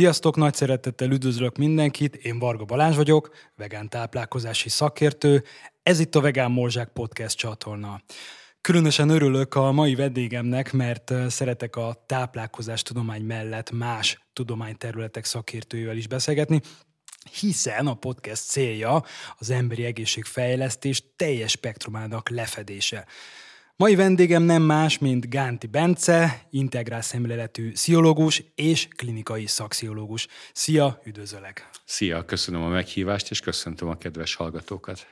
Sziasztok, nagy szeretettel üdvözlök mindenkit, én Varga Balázs vagyok, vegán táplálkozási szakértő, ez itt a Vegán Morzsák Podcast csatorna. Különösen örülök a mai vendégemnek, mert szeretek a táplálkozás tudomány mellett más tudományterületek szakértőivel is beszélgetni, hiszen a podcast célja az emberi egészségfejlesztés teljes spektrumának lefedése. Mai vendégem nem más, mint Gánti Bence, integrál szemléletű sziológus és klinikai szaksziológus. Szia, üdvözöllek! Szia, köszönöm a meghívást, és köszöntöm a kedves hallgatókat.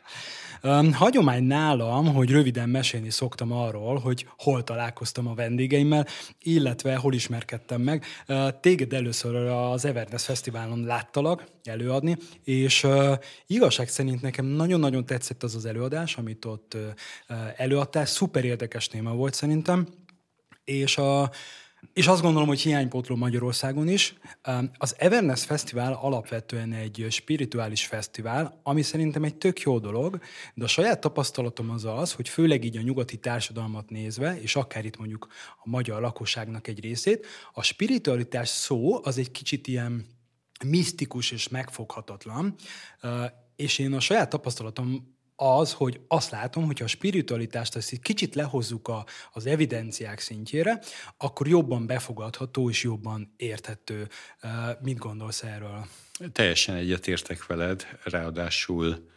Hagyomány nálam, hogy röviden mesélni szoktam arról, hogy hol találkoztam a vendégeimmel, illetve hol ismerkedtem meg. Téged először az Everness Fesztiválon láttalak előadni, és igazság szerint nekem nagyon-nagyon tetszett az az előadás, amit ott előadtál. Szuper érdekes téma volt szerintem, és a, és azt gondolom, hogy hiánypótló Magyarországon is. Az Everness Fesztivál alapvetően egy spirituális fesztivál, ami szerintem egy tök jó dolog, de a saját tapasztalatom az az, hogy főleg így a nyugati társadalmat nézve, és akár itt mondjuk a magyar lakosságnak egy részét, a spiritualitás szó az egy kicsit ilyen misztikus és megfoghatatlan, és én a saját tapasztalatom az, hogy azt látom, hogy ha a spiritualitást ezt egy kicsit lehozzuk a, az evidenciák szintjére, akkor jobban befogadható és jobban érthető. Mit gondolsz erről? Teljesen egyetértek veled, ráadásul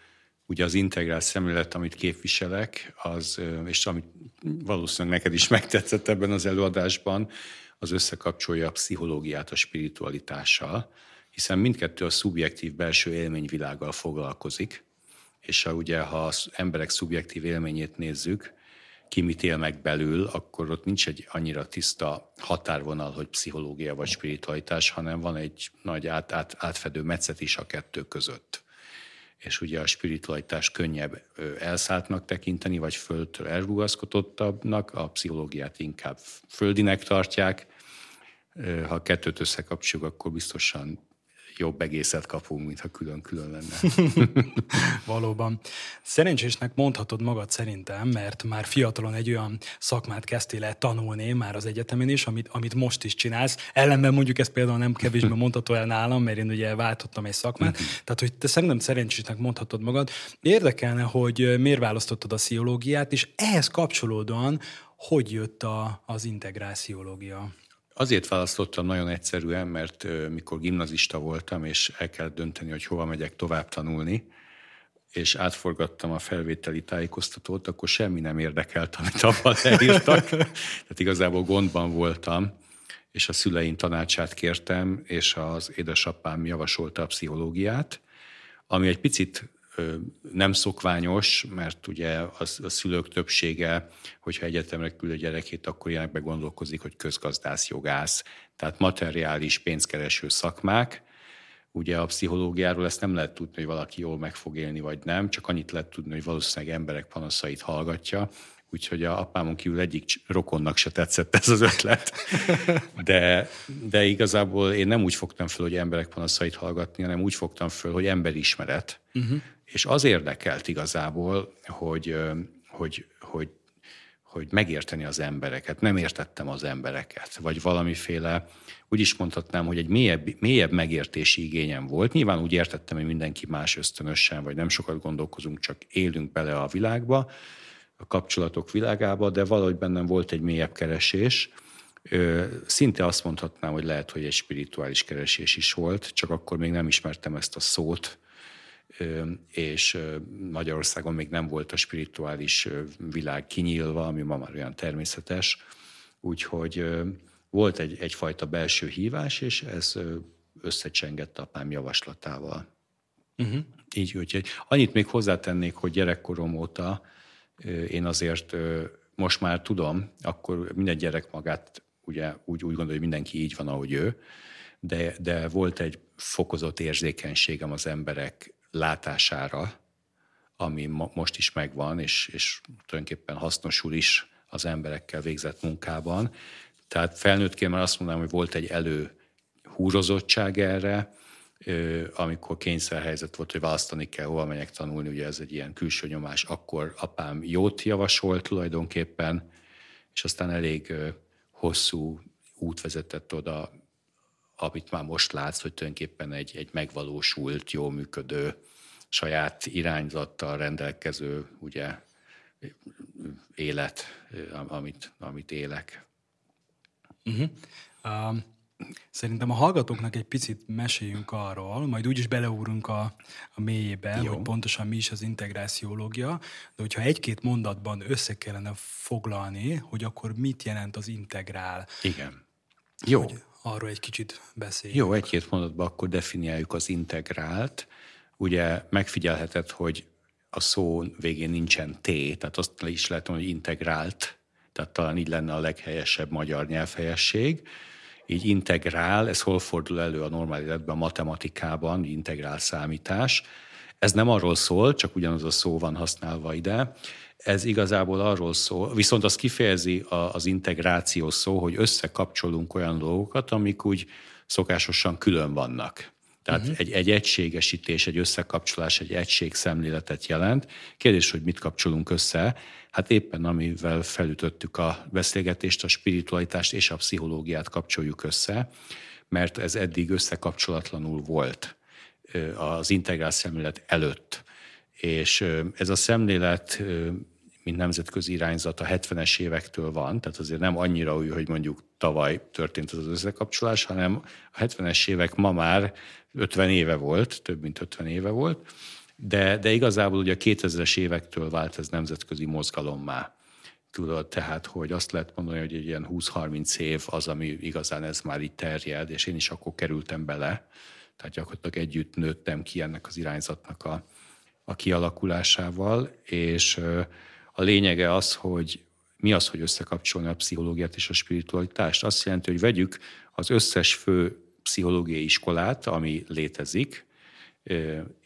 ugye az integrál szemlélet, amit képviselek, az, és amit valószínűleg neked is megtetszett ebben az előadásban, az összekapcsolja a pszichológiát a spiritualitással, hiszen mindkettő a szubjektív belső élményvilággal foglalkozik, és ha ugye, ha az emberek szubjektív élményét nézzük, ki mit él meg belül, akkor ott nincs egy annyira tiszta határvonal, hogy pszichológia vagy spiritualitás, hanem van egy nagy át, át, átfedő metszet is a kettő között. És ugye a spiritualitás könnyebb elszálltnak tekinteni, vagy földtől elrugaszkodottabbnak, a pszichológiát inkább földinek tartják. Ha a kettőt összekapcsoljuk, akkor biztosan jobb egészet kapunk, mintha külön-külön lenne. Valóban. Szerencsésnek mondhatod magad szerintem, mert már fiatalon egy olyan szakmát kezdtél el tanulni már az egyetemen is, amit, amit most is csinálsz. Ellenben mondjuk ezt például nem kevésbé mondható el nálam, mert én ugye váltottam egy szakmát. Mhm. Tehát, hogy te szerintem szerencsésnek mondhatod magad. Érdekelne, hogy miért választottad a pszichológiát, és ehhez kapcsolódóan hogy jött a, az integráciológia? Azért választottam nagyon egyszerűen, mert mikor gimnazista voltam, és el kellett dönteni, hogy hova megyek tovább tanulni, és átforgattam a felvételi tájékoztatót, akkor semmi nem érdekelt, amit abban leírtak. Tehát igazából gondban voltam, és a szüleim tanácsát kértem, és az édesapám javasolta a pszichológiát, ami egy picit nem szokványos, mert ugye a, a szülők többsége, hogyha egyetemre küld a gyerekét, akkor ilyenekbe gondolkozik, hogy közgazdász, jogász, tehát materiális, pénzkereső szakmák. Ugye a pszichológiáról ezt nem lehet tudni, hogy valaki jól meg fog élni, vagy nem, csak annyit lehet tudni, hogy valószínűleg emberek panaszait hallgatja, úgyhogy a apámon kívül egyik rokonnak se tetszett ez az ötlet. De, de igazából én nem úgy fogtam föl, hogy emberek panaszait hallgatni, hanem úgy fogtam föl, hogy emberismeret. Uh-huh. És az érdekelt igazából, hogy, hogy, hogy, hogy megérteni az embereket. Nem értettem az embereket, vagy valamiféle, úgy is mondhatnám, hogy egy mélyebb, mélyebb megértési igényem volt. Nyilván úgy értettem, hogy mindenki más ösztönösen, vagy nem sokat gondolkozunk, csak élünk bele a világba, a kapcsolatok világába, de valahogy bennem volt egy mélyebb keresés. Szinte azt mondhatnám, hogy lehet, hogy egy spirituális keresés is volt, csak akkor még nem ismertem ezt a szót, és Magyarországon még nem volt a spirituális világ kinyílva, ami ma már olyan természetes. Úgyhogy volt egy, egyfajta belső hívás, és ez összecsengett apám javaslatával. Uh-huh. Így, úgyhogy annyit még hozzátennék, hogy gyerekkorom óta én azért most már tudom, akkor minden gyerek magát ugye úgy, úgy gondolja, hogy mindenki így van, ahogy ő, de, de volt egy fokozott érzékenységem az emberek látására, ami most is megvan, és, és tulajdonképpen hasznosul is az emberekkel végzett munkában. Tehát felnőttként már azt mondanám, hogy volt egy elő húrozottság erre, amikor kényszerhelyzet volt, hogy választani kell, hova megyek tanulni, ugye ez egy ilyen külső nyomás, akkor apám jót javasolt tulajdonképpen, és aztán elég hosszú út vezetett oda amit már most látsz, hogy tulajdonképpen egy, egy megvalósult, jól működő, saját irányzattal rendelkező ugye, élet, amit, amit élek. Uh-huh. Um, szerintem a hallgatóknak egy picit meséljünk arról, majd úgyis beleúrunk a, a mélyébe, Jó. hogy pontosan mi is az integráciológia, de hogyha egy-két mondatban össze kellene foglalni, hogy akkor mit jelent az integrál. Igen. Jó. Hogy arról egy kicsit beszéljünk. Jó, egy-két mondatban akkor definiáljuk az integrált. Ugye megfigyelheted, hogy a szó végén nincsen T, tehát azt is lehet mondani, hogy integrált, tehát talán így lenne a leghelyesebb magyar nyelvhelyesség. Így integrál, ez hol fordul elő a normál életben, a matematikában, integrál számítás. Ez nem arról szól, csak ugyanaz a szó van használva ide, ez igazából arról szól, viszont az kifejezi az integráció szó, hogy összekapcsolunk olyan dolgokat, amik úgy szokásosan külön vannak. Tehát uh-huh. egy, egy egységesítés, egy összekapcsolás, egy egység szemléletet jelent. Kérdés, hogy mit kapcsolunk össze? Hát éppen amivel felütöttük a beszélgetést, a spiritualitást és a pszichológiát kapcsoljuk össze, mert ez eddig összekapcsolatlanul volt az integrál szemlélet előtt. És ez a szemlélet mint nemzetközi irányzat a 70-es évektől van, tehát azért nem annyira új, hogy mondjuk tavaly történt az összekapcsolás, hanem a 70-es évek ma már 50 éve volt, több mint 50 éve volt, de, de igazából ugye a 2000-es évektől vált ez nemzetközi mozgalommá. Tudod, tehát, hogy azt lehet mondani, hogy egy ilyen 20-30 év az, ami igazán ez már itt terjed, és én is akkor kerültem bele, tehát gyakorlatilag együtt nőttem ki ennek az irányzatnak a, a kialakulásával, és a lényege az, hogy mi az, hogy összekapcsolni a pszichológiát és a spiritualitást. Azt jelenti, hogy vegyük az összes fő pszichológiai iskolát, ami létezik,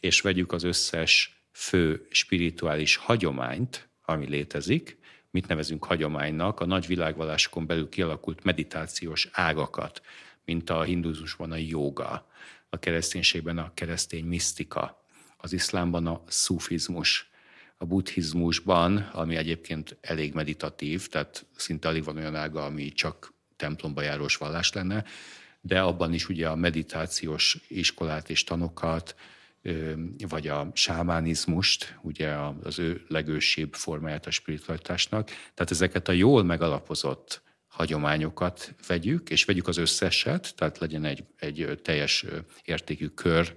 és vegyük az összes fő spirituális hagyományt, ami létezik, mit nevezünk hagyománynak, a nagy világvallásokon belül kialakult meditációs ágakat, mint a hinduzusban a joga, a kereszténységben a keresztény misztika, az iszlámban a szufizmus, a buddhizmusban, ami egyébként elég meditatív, tehát szinte alig van olyan ága, ami csak templomba járós vallás lenne, de abban is ugye a meditációs iskolát és tanokat, vagy a sámánizmust, ugye az ő legősibb formáját a spiritualitásnak. Tehát ezeket a jól megalapozott hagyományokat vegyük, és vegyük az összeset, tehát legyen egy, egy teljes értékű kör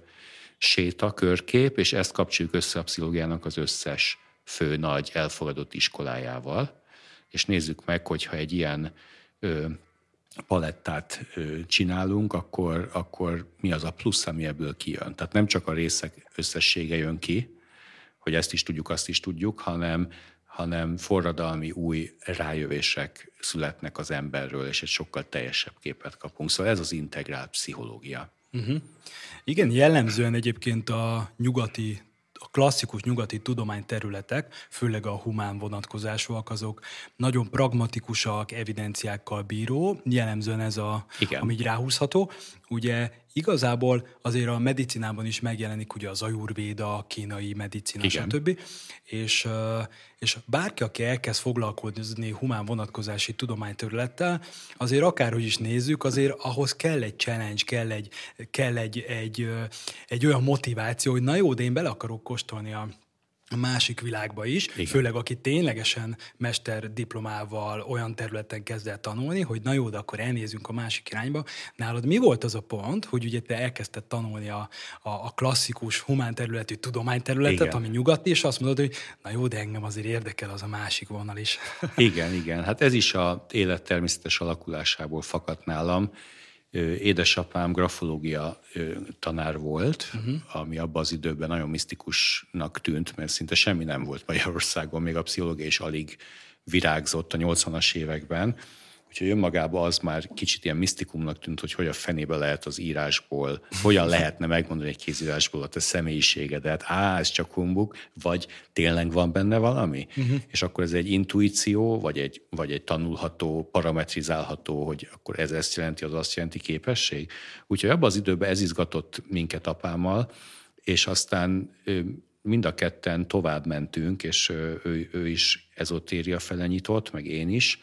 séta, körkép, és ezt kapcsoljuk össze a pszichológiának az összes fő nagy elfogadott iskolájával, és nézzük meg, hogyha egy ilyen ö, palettát ö, csinálunk, akkor, akkor mi az a plusz, ami ebből kijön. Tehát nem csak a részek összessége jön ki, hogy ezt is tudjuk, azt is tudjuk, hanem, hanem forradalmi új rájövések születnek az emberről, és egy sokkal teljesebb képet kapunk. Szóval ez az integrált pszichológia. Uh-huh. Igen, jellemzően egyébként a nyugati a klasszikus nyugati tudományterületek, főleg a humán vonatkozásúak, azok nagyon pragmatikusak, evidenciákkal bíró, jellemzően ez a, Igen. ami így ráhúzható. Ugye igazából azért a medicinában is megjelenik ugye az ajurvéda, a kínai medicina, Igen. stb. És, és bárki, aki elkezd foglalkozni humán vonatkozási tudományterülettel, azért akárhogy is nézzük, azért ahhoz kell egy challenge, kell egy, kell egy, egy, egy olyan motiváció, hogy na jó, de én bele akarok kóstolni a a másik világba is, Igen. főleg aki ténylegesen mester diplomával olyan területen kezd el tanulni, hogy na jó, de akkor elnézünk a másik irányba. Nálad mi volt az a pont, hogy ugye te elkezdted tanulni a, a, a klasszikus humán területű tudományterületet, igen. ami nyugati, és azt mondod, hogy na jó, de engem azért érdekel az a másik vonal is. igen, igen. Hát ez is a élet természetes alakulásából fakadt nálam Édesapám grafológia tanár volt, uh-huh. ami abban az időben nagyon misztikusnak tűnt, mert szinte semmi nem volt Magyarországon, még a pszichológia is alig virágzott a 80-as években. Úgyhogy önmagában az már kicsit ilyen misztikumnak tűnt, hogy hogy a fenébe lehet az írásból, hogyan lehetne megmondani egy kézírásból a te személyiségedet, á, ez csak humbuk, vagy tényleg van benne valami? Uh-huh. És akkor ez egy intuíció, vagy egy, vagy egy tanulható, parametrizálható, hogy akkor ez ezt jelenti, az azt jelenti képesség. Úgyhogy abban az időben ez izgatott minket apámmal, és aztán mind a ketten tovább mentünk, és ő, ő is ezotéria fele nyitott, meg én is,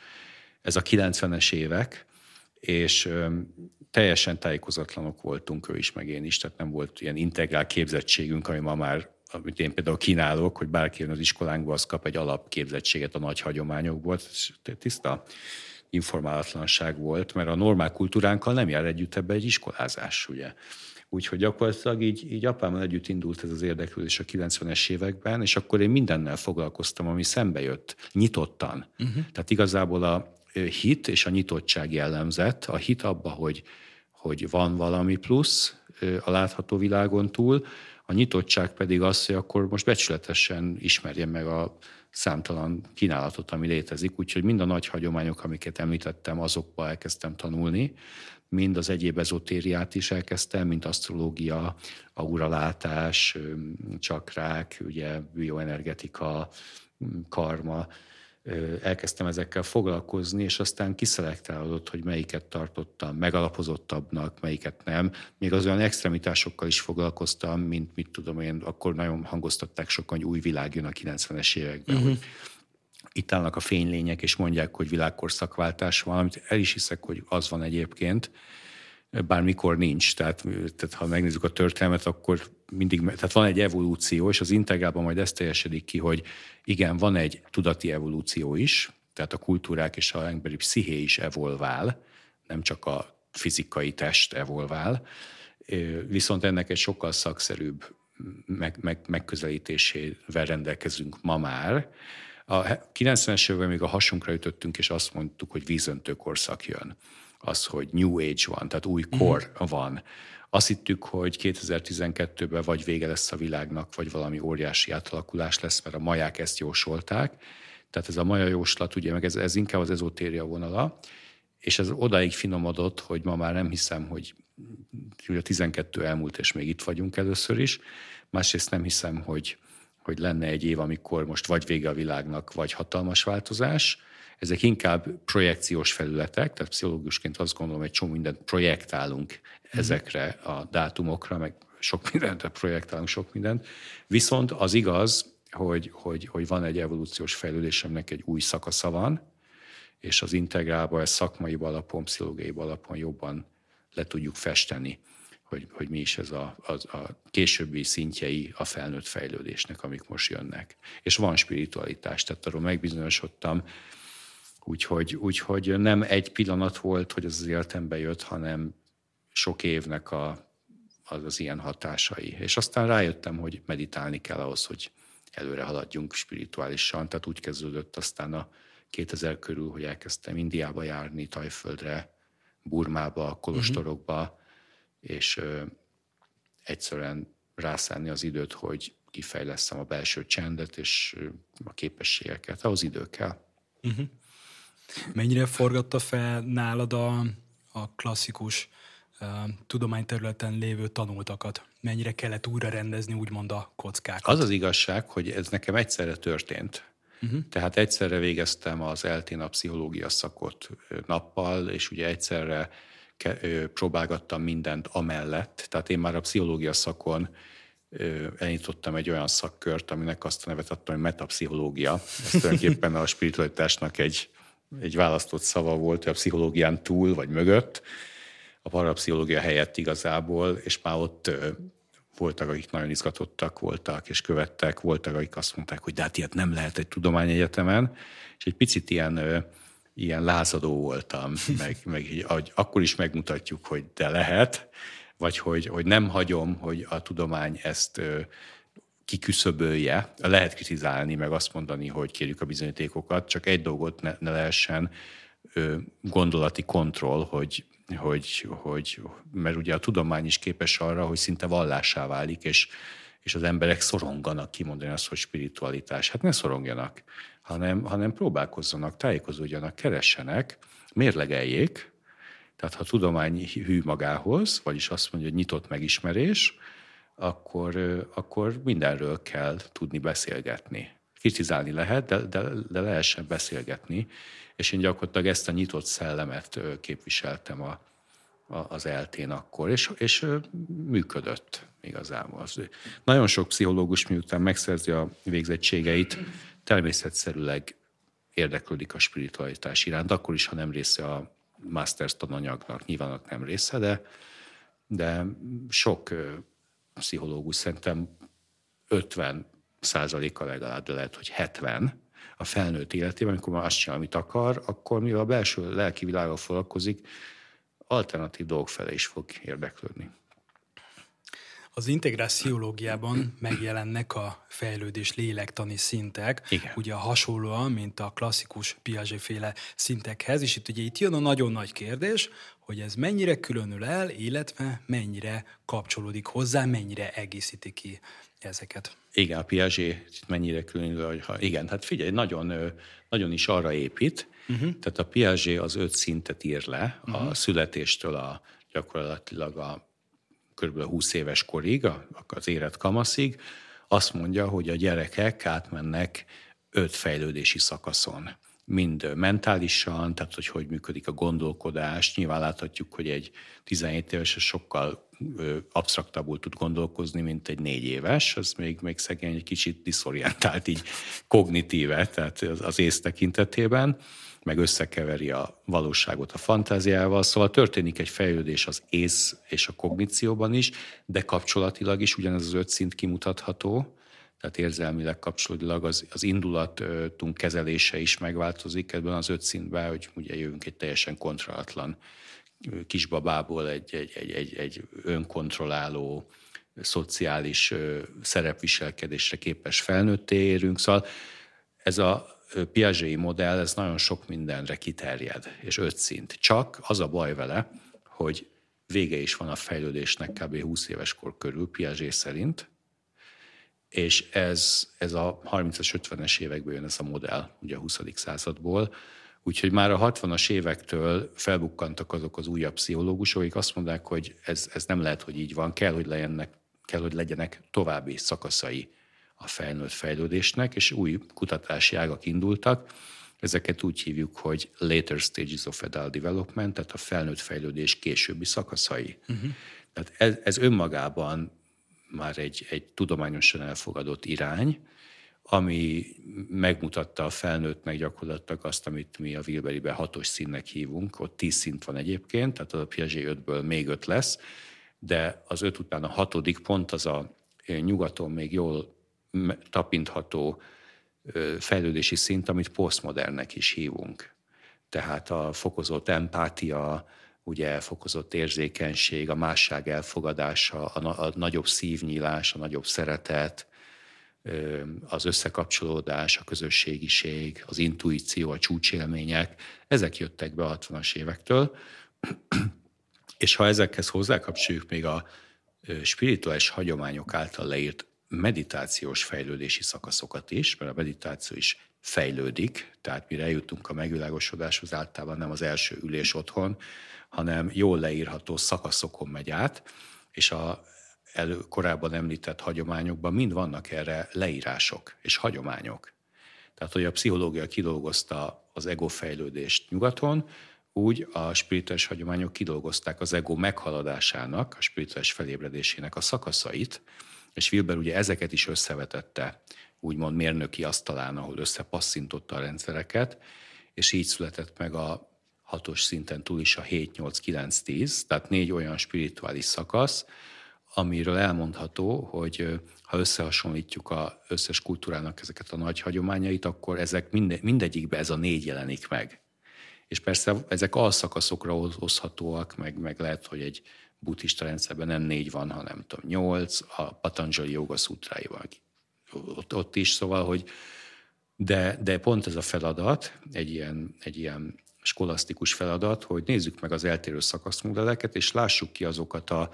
ez a 90-es évek, és teljesen tájékozatlanok voltunk, ő is, meg én is, tehát nem volt ilyen integrál képzettségünk, ami ma már amit én például kínálok, hogy bárki jön az iskolánkba, az kap egy alapképzettséget a nagy hagyományokból, tiszta informálatlanság volt, mert a normál kultúránkkal nem jár együtt ebbe egy iskolázás, ugye. Úgyhogy gyakorlatilag így, így apámmal együtt indult ez az érdeklődés a 90-es években, és akkor én mindennel foglalkoztam, ami szembe jött, nyitottan. Uh-huh. Tehát igazából a hit és a nyitottság jellemzett. A hit abba, hogy, hogy van valami plusz a látható világon túl, a nyitottság pedig az, hogy akkor most becsületesen ismerjem meg a számtalan kínálatot, ami létezik, úgyhogy mind a nagy hagyományok, amiket említettem, azokba elkezdtem tanulni, mind az egyéb ezotériát is elkezdtem, mint asztrológia, auralátás, csakrák, ugye bioenergetika, karma, elkezdtem ezekkel foglalkozni, és aztán kiszelektálódott, hogy melyiket tartottam megalapozottabbnak, melyiket nem. Még az olyan extremitásokkal is foglalkoztam, mint mit tudom én, akkor nagyon hangoztatták sokan, hogy új világ jön a 90-es években, uh-huh. hogy itt állnak a fénylények, és mondják, hogy világkorszakváltás van, amit el is hiszek, hogy az van egyébként, bármikor nincs. Tehát, tehát ha megnézzük a történelmet, akkor mindig, tehát van egy evolúció, és az integrálban majd ez teljesedik ki, hogy igen, van egy tudati evolúció is, tehát a kultúrák és a emberi psziché is evolvál, nem csak a fizikai test evolvál, viszont ennek egy sokkal szakszerűbb meg, meg, megközelítésével rendelkezünk ma már. A 90-es években még a hasunkra ütöttünk, és azt mondtuk, hogy vízöntő korszak jön. Az, hogy New Age van, tehát új kor uh-huh. van. Azt hittük, hogy 2012-ben vagy vége lesz a világnak, vagy valami óriási átalakulás lesz, mert a maják ezt jósolták. Tehát ez a maja jóslat, ugye, meg ez, ez inkább az ezotéria vonala, és ez odáig finomodott, hogy ma már nem hiszem, hogy a 12 elmúlt, és még itt vagyunk először is. Másrészt nem hiszem, hogy, hogy lenne egy év, amikor most vagy vége a világnak, vagy hatalmas változás. Ezek inkább projekciós felületek, tehát pszichológusként azt gondolom, hogy csomó mindent projektálunk ezekre a dátumokra, meg sok mindent projektálunk, sok mindent. Viszont az igaz, hogy, hogy, hogy van egy evolúciós fejlődésemnek egy új szakasza van, és az integrálban, ez szakmai alapon, pszichológiai alapon jobban le tudjuk festeni, hogy, hogy mi is ez a, a, a későbbi szintjei a felnőtt fejlődésnek, amik most jönnek. És van spiritualitás, tehát arról megbizonyosodtam, úgyhogy, úgyhogy nem egy pillanat volt, hogy ez az életembe jött, hanem sok évnek a, az, az ilyen hatásai. És aztán rájöttem, hogy meditálni kell ahhoz, hogy előre haladjunk spirituálisan. Tehát úgy kezdődött aztán a 2000 körül, hogy elkezdtem Indiába járni, Tajföldre, Burmába, Kolostorokba, uh-huh. és ö, egyszerűen rászállni az időt, hogy kifejleszem a belső csendet és a képességeket. Ahhoz idő kell. Uh-huh. Mennyire forgatta fel nálad a, a klasszikus tudományterületen lévő tanultakat? Mennyire kellett újra rendezni, úgymond a kockákat? Az az igazság, hogy ez nekem egyszerre történt. Uh-huh. Tehát egyszerre végeztem az eltén a pszichológia szakot nappal, és ugye egyszerre ke- próbálgattam mindent amellett. Tehát én már a pszichológia szakon elnyitottam egy olyan szakkört, aminek azt a nevet adtam, hogy metapszichológia. Ez tulajdonképpen a spiritualitásnak egy, egy választott szava volt, a pszichológián túl vagy mögött. A parapszichológia helyett igazából, és már ott voltak, akik nagyon izgatottak voltak, és követtek, voltak, akik azt mondták, hogy de hát ilyet nem lehet egy tudományegyetemen, és egy picit ilyen, ilyen lázadó voltam, meg, meg így, akkor is megmutatjuk, hogy de lehet, vagy hogy, hogy nem hagyom, hogy a tudomány ezt kiküszöbölje. Lehet kritizálni, meg azt mondani, hogy kérjük a bizonyítékokat, csak egy dolgot ne, ne lehessen gondolati kontroll, hogy hogy, hogy, mert ugye a tudomány is képes arra, hogy szinte vallássá válik, és, és az emberek szoronganak kimondani azt, hogy spiritualitás. Hát ne szorongjanak, hanem, hanem próbálkozzanak, tájékozódjanak, keressenek, mérlegeljék, tehát ha tudomány hű magához, vagyis azt mondja, hogy nyitott megismerés, akkor, akkor mindenről kell tudni beszélgetni. Kritizálni lehet, de, de, de lehessen beszélgetni, és én gyakorlatilag ezt a nyitott szellemet képviseltem a, a, az eltén akkor, és, és működött igazából. Nagyon sok pszichológus miután megszerzi a végzettségeit, természetszerűleg érdeklődik a spiritualitás iránt, akkor is, ha nem része a master tananyagnak nyilván nem része, de, de sok pszichológus szerintem 50 százaléka legalább, de lehet, hogy 70 a felnőtt életében, amikor már azt csinál, amit akar, akkor mivel a belső lelki világgal foglalkozik, alternatív dolgok fele is fog érdeklődni. Az integráciológiában megjelennek a fejlődés lélektani szintek, Igen. ugye hasonlóan, mint a klasszikus Piaget féle szintekhez, és itt ugye itt jön a nagyon nagy kérdés, hogy ez mennyire különül el, illetve mennyire kapcsolódik hozzá, mennyire egészíti ki ezeket. Igen, a Piaget mennyire különül, hogy ha, igen, hát figyelj, nagyon, nagyon is arra épít, uh-huh. tehát a Piaget az öt szintet ír le, uh-huh. a születéstől a gyakorlatilag a kb. 20 éves korig, az élet kamaszig, azt mondja, hogy a gyerekek átmennek öt fejlődési szakaszon. Mind mentálisan, tehát hogy hogy működik a gondolkodás. Nyilván láthatjuk, hogy egy 17 éves sokkal absztraktabbul tud gondolkozni, mint egy négy éves, az még, még szegény egy kicsit diszorientált így kognitíve, tehát az, az ész tekintetében meg összekeveri a valóságot a fantáziával, szóval történik egy fejlődés az ész és a kognícióban is, de kapcsolatilag is ugyanez az öt szint kimutatható, tehát érzelmileg kapcsolódilag az, az indulatunk kezelése is megváltozik ebben az öt szintben, hogy ugye jövünk egy teljesen kontrollatlan kisbabából egy, egy, egy, egy, egy önkontrolláló, szociális szerepviselkedésre képes felnőtté érünk. Szóval ez a Piageti modell, ez nagyon sok mindenre kiterjed, és öt szint. Csak az a baj vele, hogy vége is van a fejlődésnek kb. 20 éves kor körül, Piaget szerint, és ez, ez a 30-as, 50-es évekből jön ez a modell, ugye a 20. századból, Úgyhogy már a 60-as évektől felbukkantak azok az újabb pszichológusok, akik azt mondták, hogy ez, ez nem lehet, hogy így van, kell, hogy legyenek, kell, hogy legyenek további szakaszai a felnőtt fejlődésnek, és új kutatási ágak indultak. Ezeket úgy hívjuk, hogy later stages of adult development, tehát a felnőtt fejlődés későbbi szakaszai. Uh-huh. Tehát ez, ez önmagában már egy, egy tudományosan elfogadott irány, ami megmutatta a felnőttnek gyakorlatilag azt, amit mi a Wilberibe hatos színnek hívunk. Ott tíz szint van egyébként, tehát a Piaget ötből még öt lesz, de az öt után a hatodik pont az a nyugaton még jól tapintható fejlődési szint, amit posztmodernnek is hívunk. Tehát a fokozott empátia, ugye fokozott érzékenység, a másság elfogadása, a, a nagyobb szívnyílás, a nagyobb szeretet, az összekapcsolódás, a közösségiség, az intuíció, a csúcsélmények, ezek jöttek be a 60-as évektől, és ha ezekhez hozzákapcsoljuk még a spirituális hagyományok által leírt meditációs fejlődési szakaszokat is, mert a meditáció is fejlődik, tehát mire eljutunk a megvilágosodáshoz, általában nem az első ülés otthon, hanem jól leírható szakaszokon megy át, és a elő, korábban említett hagyományokban mind vannak erre leírások és hagyományok. Tehát, hogy a pszichológia kidolgozta az ego fejlődést nyugaton, úgy a spirituális hagyományok kidolgozták az ego meghaladásának, a spirituális felébredésének a szakaszait, és Wilber ugye ezeket is összevetette, úgymond mérnöki asztalán, ahol összepasszintotta a rendszereket, és így született meg a hatos szinten túl is a 7-8-9-10, tehát négy olyan spirituális szakasz, amiről elmondható, hogy ha összehasonlítjuk az összes kultúrának ezeket a nagy hagyományait, akkor ezek minde, mindegyikben ez a négy jelenik meg. És persze ezek alszakaszokra hozhatóak, meg, meg lehet, hogy egy buddhista rendszerben nem négy van, hanem tudom, nyolc, a Patanjali Yoga Szutráival ott, ott is, szóval, hogy de, de pont ez a feladat, egy ilyen, egy ilyen skolasztikus feladat, hogy nézzük meg az eltérő szakaszmodelleket, és lássuk ki azokat a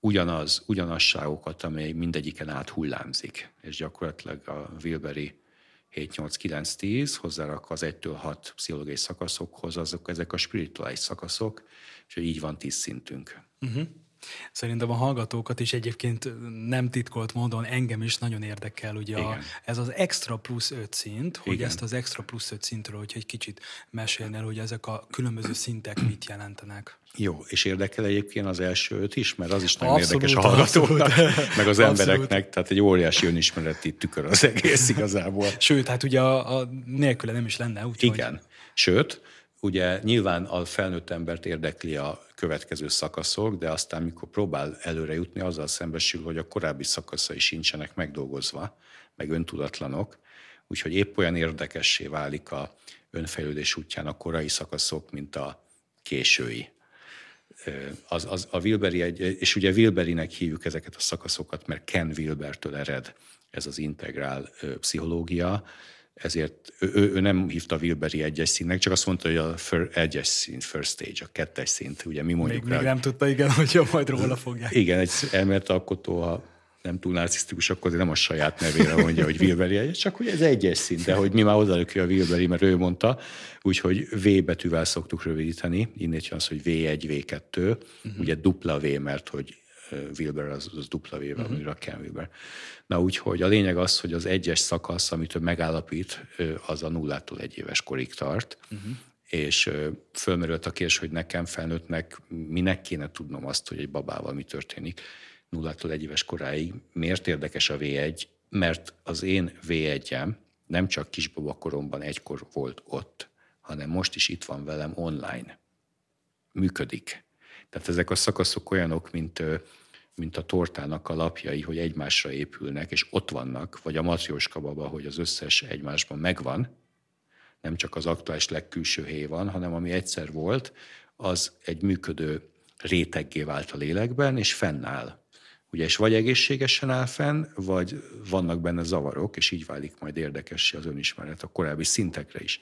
ugyanaz, ugyanasságokat, amely mindegyiken át hullámzik. És gyakorlatilag a Wilberi 7-8-9-10 hozzárak az 1-től 6 pszichológiai szakaszokhoz, azok ezek a spirituális szakaszok, és így van 10 szintünk. Uh-huh. Szerintem a hallgatókat is egyébként nem titkolt módon engem is nagyon érdekel ugye a, ez az extra plusz öt szint, hogy Igen. ezt az extra plusz öt szintről, hogy egy kicsit mesélnél, hogy ezek a különböző szintek mit jelentenek. Jó, és érdekel egyébként az első öt is, mert az is nagyon abszolút, érdekes a hallgatóknak, abszolút. meg az embereknek, abszolút. tehát egy óriási önismereti tükör az egész igazából. Sőt, hát ugye a, a nélküle nem is lenne. Úgy, Igen, sőt, ugye nyilván a felnőtt embert érdekli a következő szakaszok, de aztán mikor próbál előre jutni, azzal szembesül, hogy a korábbi szakaszai sincsenek megdolgozva, meg öntudatlanok, úgyhogy épp olyan érdekessé válik a önfejlődés útján a korai szakaszok, mint a késői. Az, az, a Wilberi egy, és ugye Wilberinek hívjuk ezeket a szakaszokat, mert Ken Wilbertől ered ez az integrál pszichológia, ezért ő, ő, ő nem hívta Wilberi egyes színnek, csak azt mondta, hogy a fir, egyes szint, first stage, a kettes szint, ugye mi mondjuk még, rá, még nem tudta, igen, hogy majd róla fogják. Igen, egy elméleti alkotó, ha nem túl narcisztikus, akkor nem a saját nevére mondja, hogy Wilberi egyes, csak hogy ez egyes szint, de hogy mi már odalökő a Wilberi, mert ő mondta, úgyhogy V betűvel szoktuk rövidíteni, innen jön az, hogy V1, V2, uh-huh. ugye dupla V, mert hogy Wilber az, az dupla V-vel, uh-huh. a Ken Wilber. Na úgyhogy a lényeg az, hogy az egyes szakasz, amit ő megállapít, az a nullától egy éves korig tart, uh-huh. és fölmerült a kérdés, hogy nekem felnőttnek minek kéne tudnom azt, hogy egy babával mi történik nullától egy éves koráig. Miért érdekes a V1? Mert az én V1-em nem csak kisbaba koromban egykor volt ott, hanem most is itt van velem online. Működik. Tehát ezek a szakaszok olyanok, mint mint a tortának a lapjai, hogy egymásra épülnek, és ott vannak, vagy a matrioska baba, hogy az összes egymásban megvan, nem csak az aktuális legkülső hely van, hanem ami egyszer volt, az egy működő réteggé vált a lélekben, és fennáll. Ugye, és vagy egészségesen áll fenn, vagy vannak benne zavarok, és így válik majd érdekessé az önismeret a korábbi szintekre is.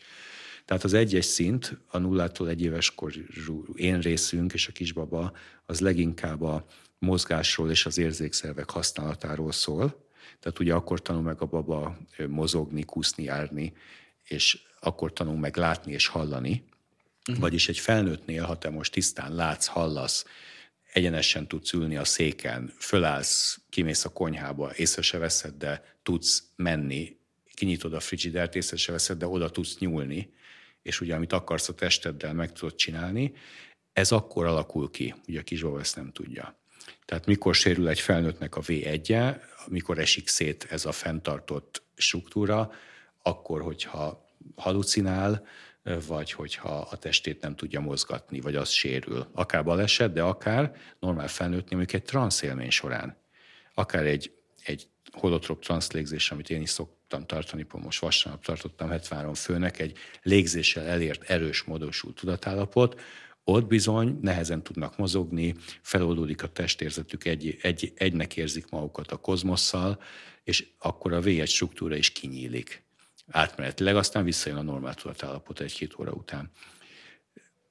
Tehát az egyes szint, a nullától egy éves korú én részünk és a kisbaba, az leginkább a mozgásról és az érzékszervek használatáról szól. Tehát ugye akkor tanul meg a baba mozogni, kúszni, járni, és akkor tanul meg látni és hallani. Uh-huh. Vagyis egy felnőttnél, ha te most tisztán látsz, hallasz, egyenesen tudsz ülni a széken, fölállsz, kimész a konyhába, észre se veszed, de tudsz menni, kinyitod a frigidert, észre se veszed, de oda tudsz nyúlni, és ugye amit akarsz a testeddel meg tudod csinálni, ez akkor alakul ki, ugye a kisbaba ezt nem tudja. Tehát mikor sérül egy felnőttnek a V1-je, mikor esik szét ez a fenntartott struktúra, akkor, hogyha halucinál, vagy hogyha a testét nem tudja mozgatni, vagy az sérül. Akár baleset, de akár normál felnőttnél, mondjuk egy transzélmény során. Akár egy, egy holotrop transzlégzés, amit én is szoktam tartani, pont most vasárnap tartottam 73 főnek, egy légzéssel elért erős módosult tudatállapot, ott bizony nehezen tudnak mozogni, feloldódik a testérzetük, egy, egy, egynek érzik magukat a kozmosszal, és akkor a V1 struktúra is kinyílik. Átmenetileg aztán visszajön a normál tudatállapot egy-két óra után.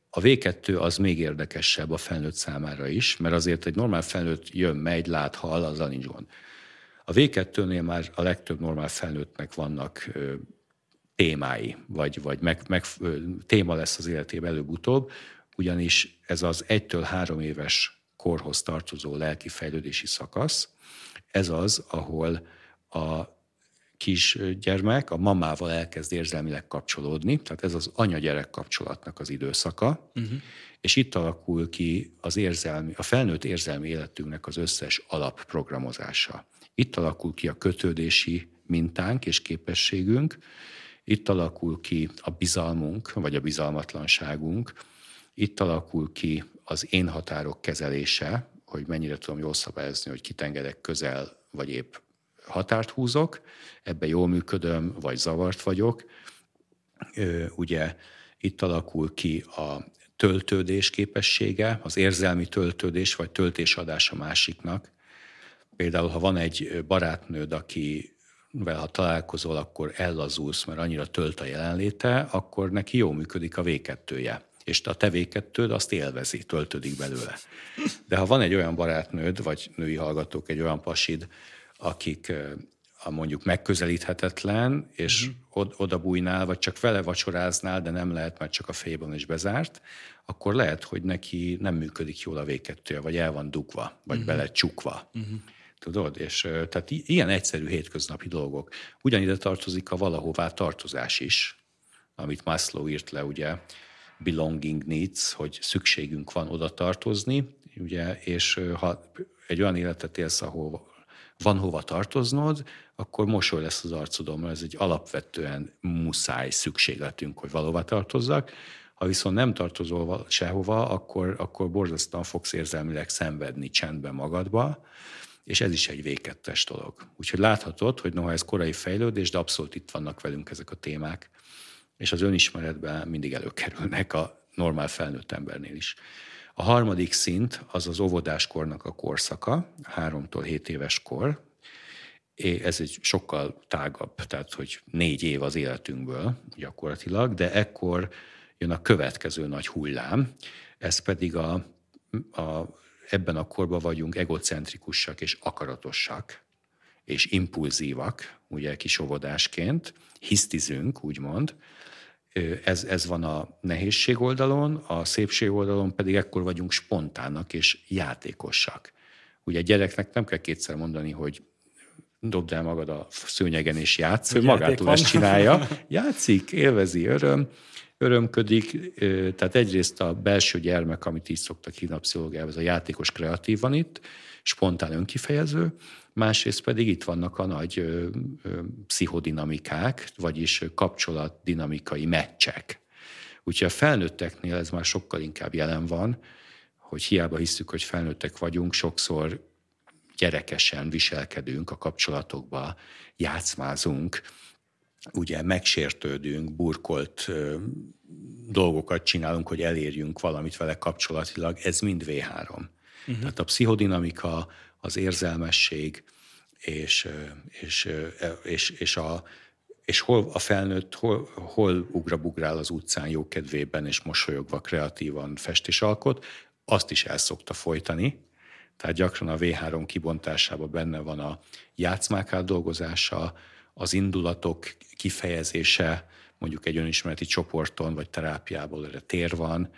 A V2 az még érdekesebb a felnőtt számára is, mert azért egy normál felnőtt jön, megy, lát, hall, azzal nincs gond. A V2-nél már a legtöbb normál felnőttnek vannak témái, vagy, vagy meg, meg, téma lesz az életében előbb-utóbb, ugyanis ez az egytől három éves korhoz tartozó lelki fejlődési szakasz, ez az, ahol a kisgyermek a mamával elkezd érzelmileg kapcsolódni, tehát ez az anya-gyerek kapcsolatnak az időszaka, uh-huh. és itt alakul ki az érzelmi, a felnőtt érzelmi életünknek az összes alapprogramozása. Itt alakul ki a kötődési mintánk és képességünk, itt alakul ki a bizalmunk, vagy a bizalmatlanságunk, itt alakul ki az én határok kezelése, hogy mennyire tudom jól szabályozni, hogy kitengedek közel, vagy épp határt húzok, ebbe jól működöm, vagy zavart vagyok. Ugye itt alakul ki a töltődés képessége, az érzelmi töltődés, vagy töltésadás a másiknak. Például, ha van egy barátnőd, aki vel ha találkozol, akkor ellazulsz, mert annyira tölt a jelenléte, akkor neki jó működik a v és a tevékettőd azt élvezi, töltődik belőle. De ha van egy olyan barátnőd, vagy női hallgatók, egy olyan pasid, akik a mondjuk megközelíthetetlen, és uh-huh. oda bújnál, vagy csak vele vacsoráznál, de nem lehet, mert csak a fejében is bezárt, akkor lehet, hogy neki nem működik jól a vékettője, vagy el van dugva, vagy uh-huh. bele csukva. Uh-huh. Tudod? És tehát ilyen egyszerű hétköznapi dolgok. Ugyanide tartozik a valahová tartozás is, amit Maslow írt le, ugye, belonging needs, hogy szükségünk van oda tartozni, ugye, és ha egy olyan életet élsz, ahol van hova tartoznod, akkor mosoly lesz az arcodon, mert ez egy alapvetően muszáj szükségletünk, hogy valóva tartozzak. Ha viszont nem tartozol sehova, akkor, akkor borzasztóan fogsz érzelmileg szenvedni csendben magadba, és ez is egy vékettes dolog. Úgyhogy láthatod, hogy noha ez korai fejlődés, de abszolút itt vannak velünk ezek a témák, és az önismeretben mindig előkerülnek a normál felnőtt embernél is. A harmadik szint az az óvodáskornak a korszaka, 3-tól 7 éves kor. Ez egy sokkal tágabb, tehát hogy négy év az életünkből gyakorlatilag, de ekkor jön a következő nagy hullám, ez pedig a, a ebben a korban vagyunk egocentrikusak és akaratossak, és impulzívak, ugye kisovodásként, hisztizünk, úgymond, ez, ez van a nehézség oldalon, a szépség oldalon pedig ekkor vagyunk spontának és játékosak. Ugye a gyereknek nem kell kétszer mondani, hogy dobd el magad a szőnyegen és játsz, ő magától ezt csinálja, játszik, élvezi, öröm, örömködik, tehát egyrészt a belső gyermek, amit így szoktak hívni a pszichológiában, ez a játékos kreatív itt, spontán önkifejező, másrészt pedig itt vannak a nagy ö, ö, pszichodinamikák, vagyis kapcsolatdinamikai meccsek. Úgyhogy a felnőtteknél ez már sokkal inkább jelen van, hogy hiába hiszük, hogy felnőttek vagyunk, sokszor gyerekesen viselkedünk a kapcsolatokba, játszmázunk, ugye megsértődünk, burkolt ö, dolgokat csinálunk, hogy elérjünk valamit vele kapcsolatilag, ez mind V3. Uh-huh. Tehát a pszichodinamika, az érzelmesség, és, és, és, és, a, és hol a felnőtt, hol, hol ugrabugrál az utcán jókedvében, és mosolyogva kreatívan fest és alkot, azt is el szokta folytani. Tehát gyakran a V3 kibontásában benne van a játszmák átdolgozása, az indulatok kifejezése, mondjuk egy önismereti csoporton vagy terápiából erre tér van,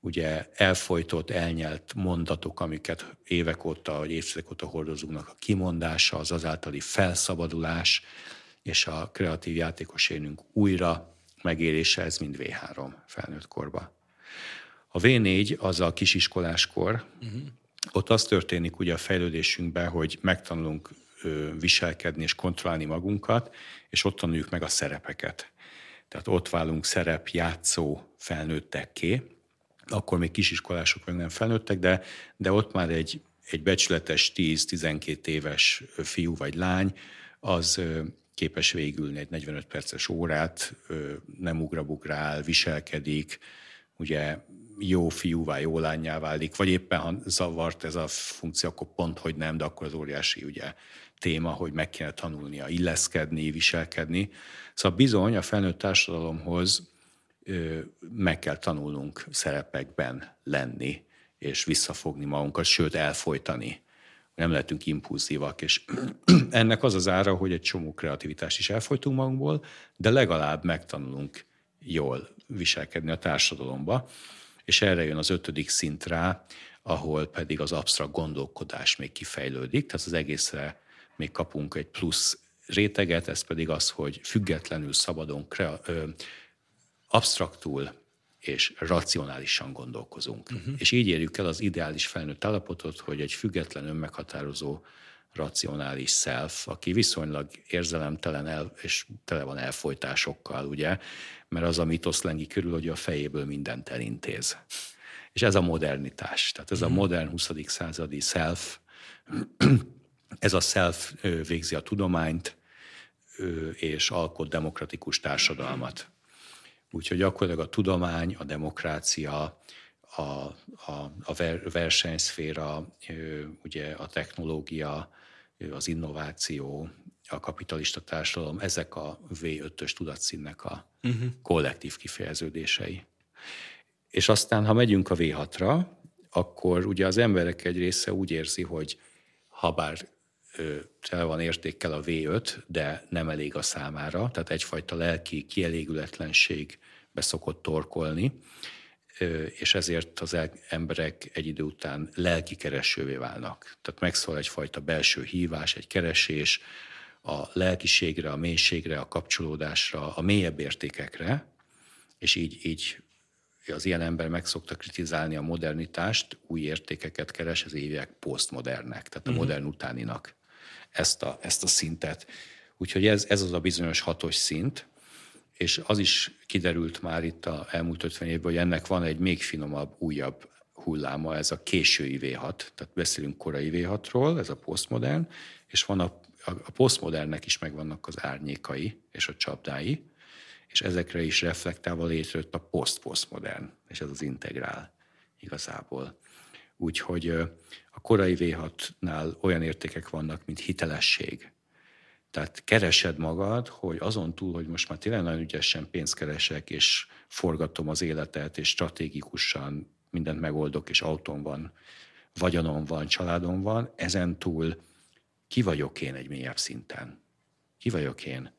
ugye elfolytott, elnyelt mondatok, amiket évek óta, vagy évtizedek óta hordozunk, a kimondása, az azáltali felszabadulás, és a kreatív játékos énünk újra megélése, ez mind V3 felnőtt korba. A V4 az a kisiskoláskor, uh-huh. ott az történik ugye a fejlődésünkben, hogy megtanulunk viselkedni és kontrollálni magunkat, és ott tanuljuk meg a szerepeket. Tehát ott válunk szerep játszó felnőttekké, akkor még kisiskolások meg nem felnőttek, de, de ott már egy, egy becsületes 10-12 éves fiú vagy lány, az képes végülni egy 45 perces órát, nem ugrabugrál, viselkedik, ugye jó fiúvá, jó lányá válik, vagy éppen ha zavart ez a funkció, akkor pont, hogy nem, de akkor az óriási ugye téma, hogy meg kéne tanulnia illeszkedni, viselkedni. Szóval bizony a felnőtt társadalomhoz meg kell tanulnunk szerepekben lenni, és visszafogni magunkat, sőt elfolytani. Nem lehetünk impulzívak, és ennek az az ára, hogy egy csomó kreativitást is elfolytunk magunkból, de legalább megtanulunk jól viselkedni a társadalomba, és erre jön az ötödik szint rá, ahol pedig az absztrakt gondolkodás még kifejlődik, tehát az egészre még kapunk egy plusz réteget, ez pedig az, hogy függetlenül, szabadon, krea- absztraktul és racionálisan gondolkozunk. Uh-huh. És így érjük el az ideális felnőtt állapotot, hogy egy független, önmeghatározó, racionális self, aki viszonylag érzelemtelen el, és tele van elfolytásokkal, ugye, mert az a mitosz lengi körül, hogy a fejéből mindent elintéz. És ez a modernitás, tehát ez uh-huh. a mhm. modern 20. századi self, ez a self végzi a tudományt, és alkot demokratikus társadalmat. Úgyhogy gyakorlatilag a tudomány, a demokrácia, a, a, a versenyszféra, ugye a technológia, az innováció, a kapitalista társadalom, ezek a V5-ös tudatszínnek a uh-huh. kollektív kifejeződései. És aztán, ha megyünk a V6-ra, akkor ugye az emberek egy része úgy érzi, hogy ha bár tele van értékkel a V5, de nem elég a számára, tehát egyfajta lelki kielégületlenség beszokott torkolni, és ezért az emberek egy idő után lelki keresővé válnak. Tehát megszól egyfajta belső hívás, egy keresés a lelkiségre, a mélységre, a kapcsolódásra, a mélyebb értékekre, és így, így az ilyen ember meg szokta kritizálni a modernitást, új értékeket keres, ez hívják posztmodernek, tehát a uh-huh. modern utáninak ezt a, ezt a szintet. Úgyhogy ez, ez az a bizonyos hatos szint, és az is kiderült már itt a elmúlt 50 évben, hogy ennek van egy még finomabb, újabb hulláma, ez a késői V6, tehát beszélünk korai V6-ról, ez a posztmodern, és van a, a, a posztmodernnek is megvannak az árnyékai és a csapdái, és ezekre is reflektálva létrejött a poszt-posztmodern, és ez az integrál igazából. Úgyhogy a korai V6-nál olyan értékek vannak, mint hitelesség. Tehát keresed magad, hogy azon túl, hogy most már tényleg nagyon ügyesen pénzt keresek, és forgatom az életet, és stratégikusan mindent megoldok, és autón van, vagyonom van, családom van, ezen túl ki vagyok én egy mélyebb szinten? Ki vagyok én?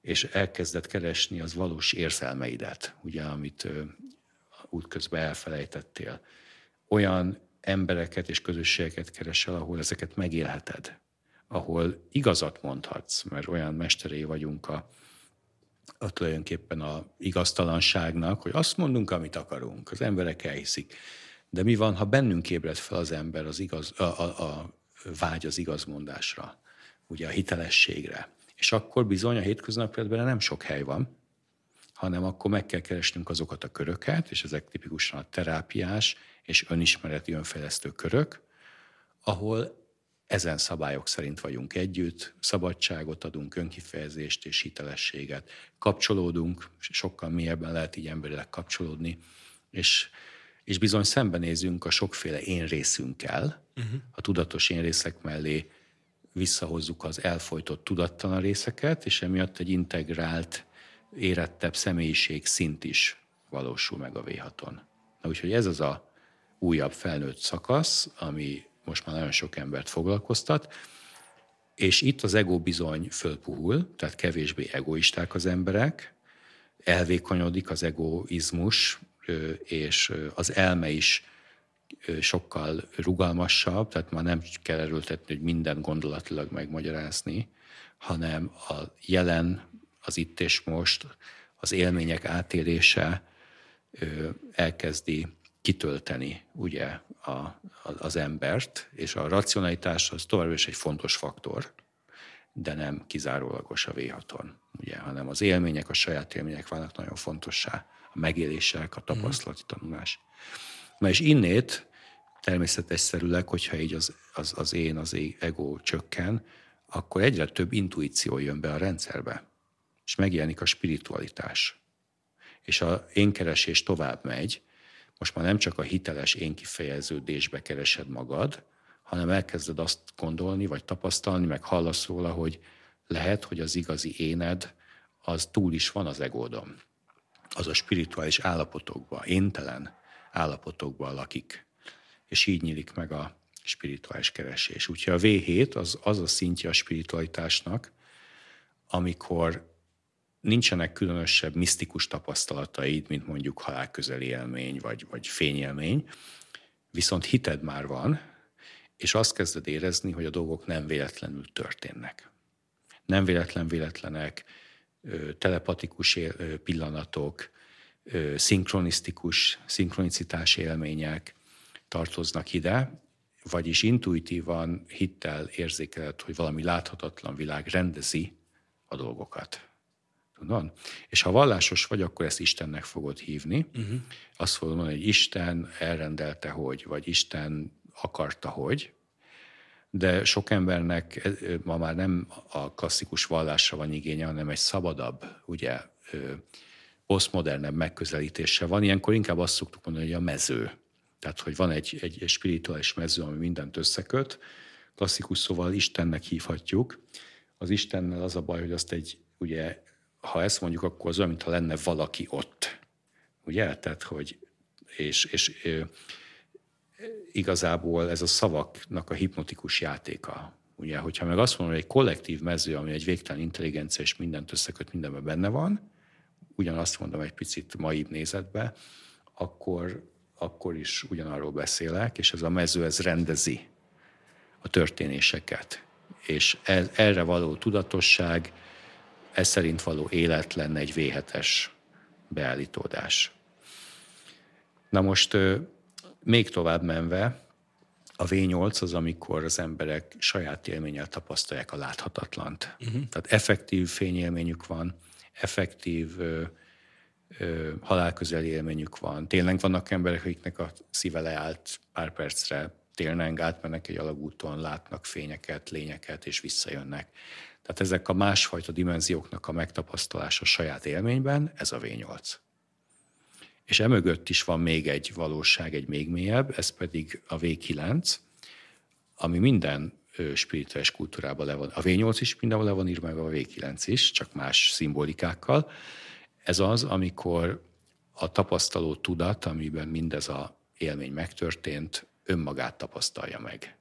És elkezdett keresni az valós érzelmeidet, ugye, amit útközben elfelejtettél. Olyan embereket és közösségeket keresel, ahol ezeket megélheted, ahol igazat mondhatsz, mert olyan mesteré vagyunk a, a tulajdonképpen a igaztalanságnak, hogy azt mondunk, amit akarunk, az emberek elhiszik. De mi van, ha bennünk ébred fel az ember az igaz, a, a, a vágy az igazmondásra, ugye a hitelességre. És akkor bizony a hétköznapi nem sok hely van, hanem akkor meg kell keresnünk azokat a köröket, és ezek tipikusan a terápiás és önismereti önfejlesztő körök, ahol ezen szabályok szerint vagyunk együtt, szabadságot adunk, önkifejezést és hitelességet. Kapcsolódunk, sokkal mélyebben lehet így emberileg kapcsolódni, és, és bizony szembenézünk a sokféle én részünkkel, uh-huh. a tudatos én részek mellé visszahozzuk az elfolytott tudattalan részeket, és emiatt egy integrált, érettebb személyiség szint is valósul meg a v Na úgyhogy ez az a újabb felnőtt szakasz, ami most már nagyon sok embert foglalkoztat, és itt az ego bizony fölpuhul, tehát kevésbé egoisták az emberek, elvékonyodik az egoizmus, és az elme is sokkal rugalmasabb, tehát már nem kell erőltetni, hogy minden gondolatilag megmagyarázni, hanem a jelen, az itt és most, az élmények átélése elkezdi kitölteni ugye a, az embert, és a racionalitás az továbbra is egy fontos faktor, de nem kizárólagos a v ugye, hanem az élmények, a saját élmények válnak nagyon fontossá, a megélések, a tapasztalati tanulás. Na és innét természetesszerűleg, hogyha így az, az, az én, az ego csökken, akkor egyre több intuíció jön be a rendszerbe, és megjelenik a spiritualitás. És a énkeresés tovább megy, most már nem csak a hiteles én kifejeződésbe keresed magad, hanem elkezded azt gondolni, vagy tapasztalni, meg hallasz róla, hogy lehet, hogy az igazi éned az túl is van az egódon. Az a spirituális állapotokban, éntelen állapotokban lakik. És így nyílik meg a spirituális keresés. Úgyhogy a V7 az, az a szintje a spiritualitásnak, amikor nincsenek különösebb misztikus tapasztalataid, mint mondjuk halálközeli élmény, vagy, vagy fényélmény, viszont hited már van, és azt kezded érezni, hogy a dolgok nem véletlenül történnek. Nem véletlen véletlenek, telepatikus pillanatok, szinkronisztikus, szinkronicitás élmények tartoznak ide, vagyis intuitívan hittel érzékeled, hogy valami láthatatlan világ rendezi a dolgokat. Tudod? És ha vallásos vagy, akkor ezt Istennek fogod hívni. Uh-huh. Azt fogod mondani, hogy Isten elrendelte, hogy, vagy Isten akarta, hogy. De sok embernek ma már nem a klasszikus vallásra van igénye, hanem egy szabadabb, ugye, posztmodernebb megközelítése van. Ilyenkor inkább azt szoktuk mondani, hogy a mező. Tehát, hogy van egy, egy, egy spirituális mező, ami mindent összeköt. Klasszikus szóval Istennek hívhatjuk. Az Istennel az a baj, hogy azt egy ugye ha ezt mondjuk, akkor az olyan, mintha lenne valaki ott. Ugye? Tehát, hogy és, és e, igazából ez a szavaknak a hipnotikus játéka. Ugye, hogyha meg azt mondom, hogy egy kollektív mező, ami egy végtelen intelligencia, és mindent összeköt, mindenben benne van, ugyanazt mondom egy picit maibb nézetbe, akkor, akkor is ugyanarról beszélek, és ez a mező, ez rendezi a történéseket. És ez, erre való tudatosság, ez szerint való élet lenne egy V7-es beállítódás. Na most még tovább menve, a V8 az, amikor az emberek saját élménnyel tapasztalják a láthatatlant. Uh-huh. Tehát effektív fényélményük van, effektív, ö, ö, halálközeli élményük van. Tényleg vannak emberek, akiknek a szíve leállt pár percre, tényleg átmennek egy alagúton, látnak fényeket, lényeket, és visszajönnek. Tehát ezek a másfajta dimenzióknak a megtapasztalása saját élményben, ez a V8. És emögött is van még egy valóság, egy még mélyebb, ez pedig a V9, ami minden spirituális kultúrában le van. A V8 is mindenhol le van írva, meg a V9 is, csak más szimbolikákkal. Ez az, amikor a tapasztaló tudat, amiben mindez a élmény megtörtént, önmagát tapasztalja meg.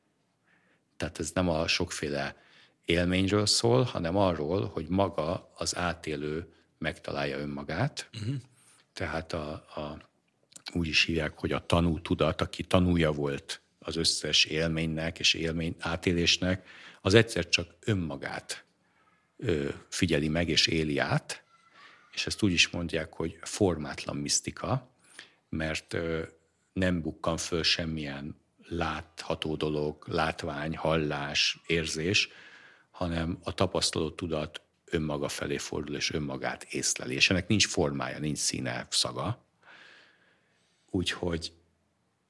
Tehát ez nem a sokféle élményről szól, hanem arról, hogy maga az átélő megtalálja önmagát. Uh-huh. Tehát a, a, úgy is hívják, hogy a tanú tudat, aki tanúja volt az összes élménynek és élmény átélésnek, az egyszer csak önmagát ö, figyeli meg és éli át, és ezt úgy is mondják, hogy formátlan misztika, mert ö, nem bukkan föl semmilyen látható dolog, látvány, hallás, érzés, hanem a tapasztaló tudat önmaga felé fordul, és önmagát észleli. És ennek nincs formája, nincs színe, szaga. Úgyhogy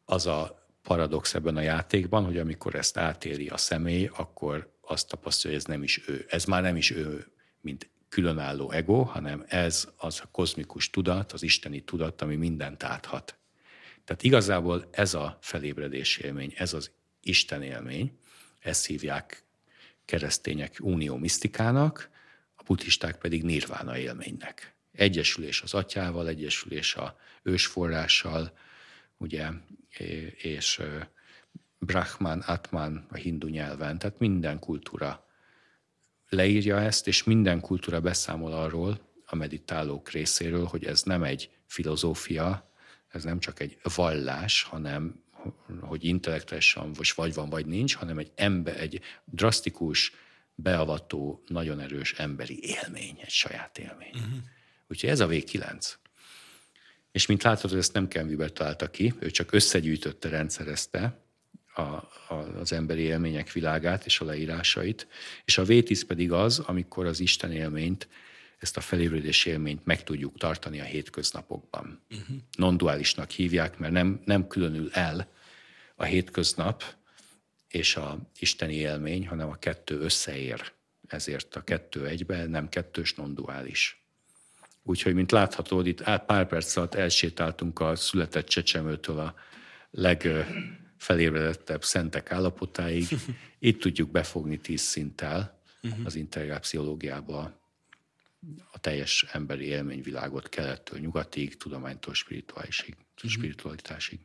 az a paradox ebben a játékban, hogy amikor ezt átéli a személy, akkor azt tapasztalja, hogy ez nem is ő. Ez már nem is ő, mint különálló ego, hanem ez az a kozmikus tudat, az isteni tudat, ami mindent áthat. Tehát igazából ez a felébredés élmény, ez az Isten élmény, ezt hívják keresztények unió misztikának, a buddhisták pedig nirvána élménynek. Egyesülés az atyával, egyesülés a ősforrással, ugye, és Brahman, Atman a hindu nyelven, tehát minden kultúra leírja ezt, és minden kultúra beszámol arról a meditálók részéről, hogy ez nem egy filozófia, ez nem csak egy vallás, hanem hogy intellektuálisan vagy van, vagy nincs, hanem egy, ember, egy drasztikus, beavató, nagyon erős emberi élmény, egy saját élmény. Uh-huh. Úgyhogy ez a V9. És mint láthatod, ezt nem Ken Weber találta ki, ő csak összegyűjtötte, rendszerezte a, a, az emberi élmények világát és a leírásait, és a V10 pedig az, amikor az Isten élményt ezt a felébredés élményt meg tudjuk tartani a hétköznapokban. Uh-huh. Non-duálisnak hívják, mert nem, nem különül el a hétköznap és a isteni élmény, hanem a kettő összeér. Ezért a kettő egybe nem kettős non-duális. Úgyhogy, mint láthatod, itt át pár perc alatt elsétáltunk a született csecsemőtől a legfelébredettebb szentek állapotáig. Itt tudjuk befogni tíz szinttel uh-huh. az integrápsziológiába a teljes emberi élményvilágot kelettől nyugatig, tudománytól spirituálisig, uh-huh. spiritualitásig.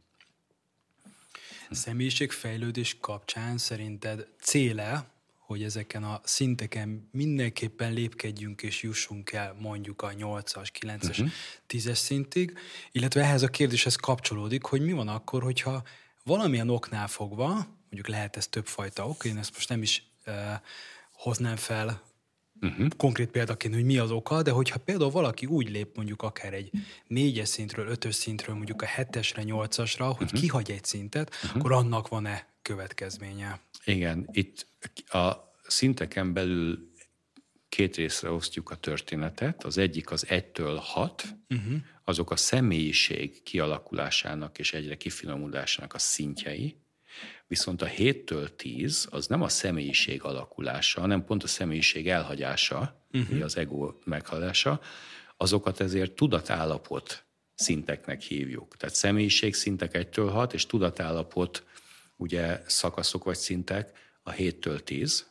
Személyiségfejlődés kapcsán szerinted céle, hogy ezeken a szinteken mindenképpen lépkedjünk és jussunk el mondjuk a 8-as, 9-es, uh-huh. 10-es szintig, illetve ehhez a kérdéshez kapcsolódik, hogy mi van akkor, hogyha valamilyen oknál fogva, mondjuk lehet ez többfajta ok, én ezt most nem is uh, hoznám fel uh-huh. konkrét példaként, hogy mi az oka, de hogyha például valaki úgy lép mondjuk akár egy négyes szintről, ötös szintről, mondjuk a hetesre, nyolcasra, hogy uh-huh. kihagy egy szintet, uh-huh. akkor annak van-e következménye? Igen, itt a szinteken belül két részre osztjuk a történetet. Az egyik az egytől hat, uh-huh. azok a személyiség kialakulásának és egyre kifinomulásnak a szintjei, Viszont a 7-től 10 az nem a személyiség alakulása, hanem pont a személyiség elhagyása, uh-huh. az ego meghalása, azokat ezért tudatállapot szinteknek hívjuk. Tehát személyiség szintek 1-től 6, és tudatállapot ugye szakaszok vagy szintek a 7-től 10.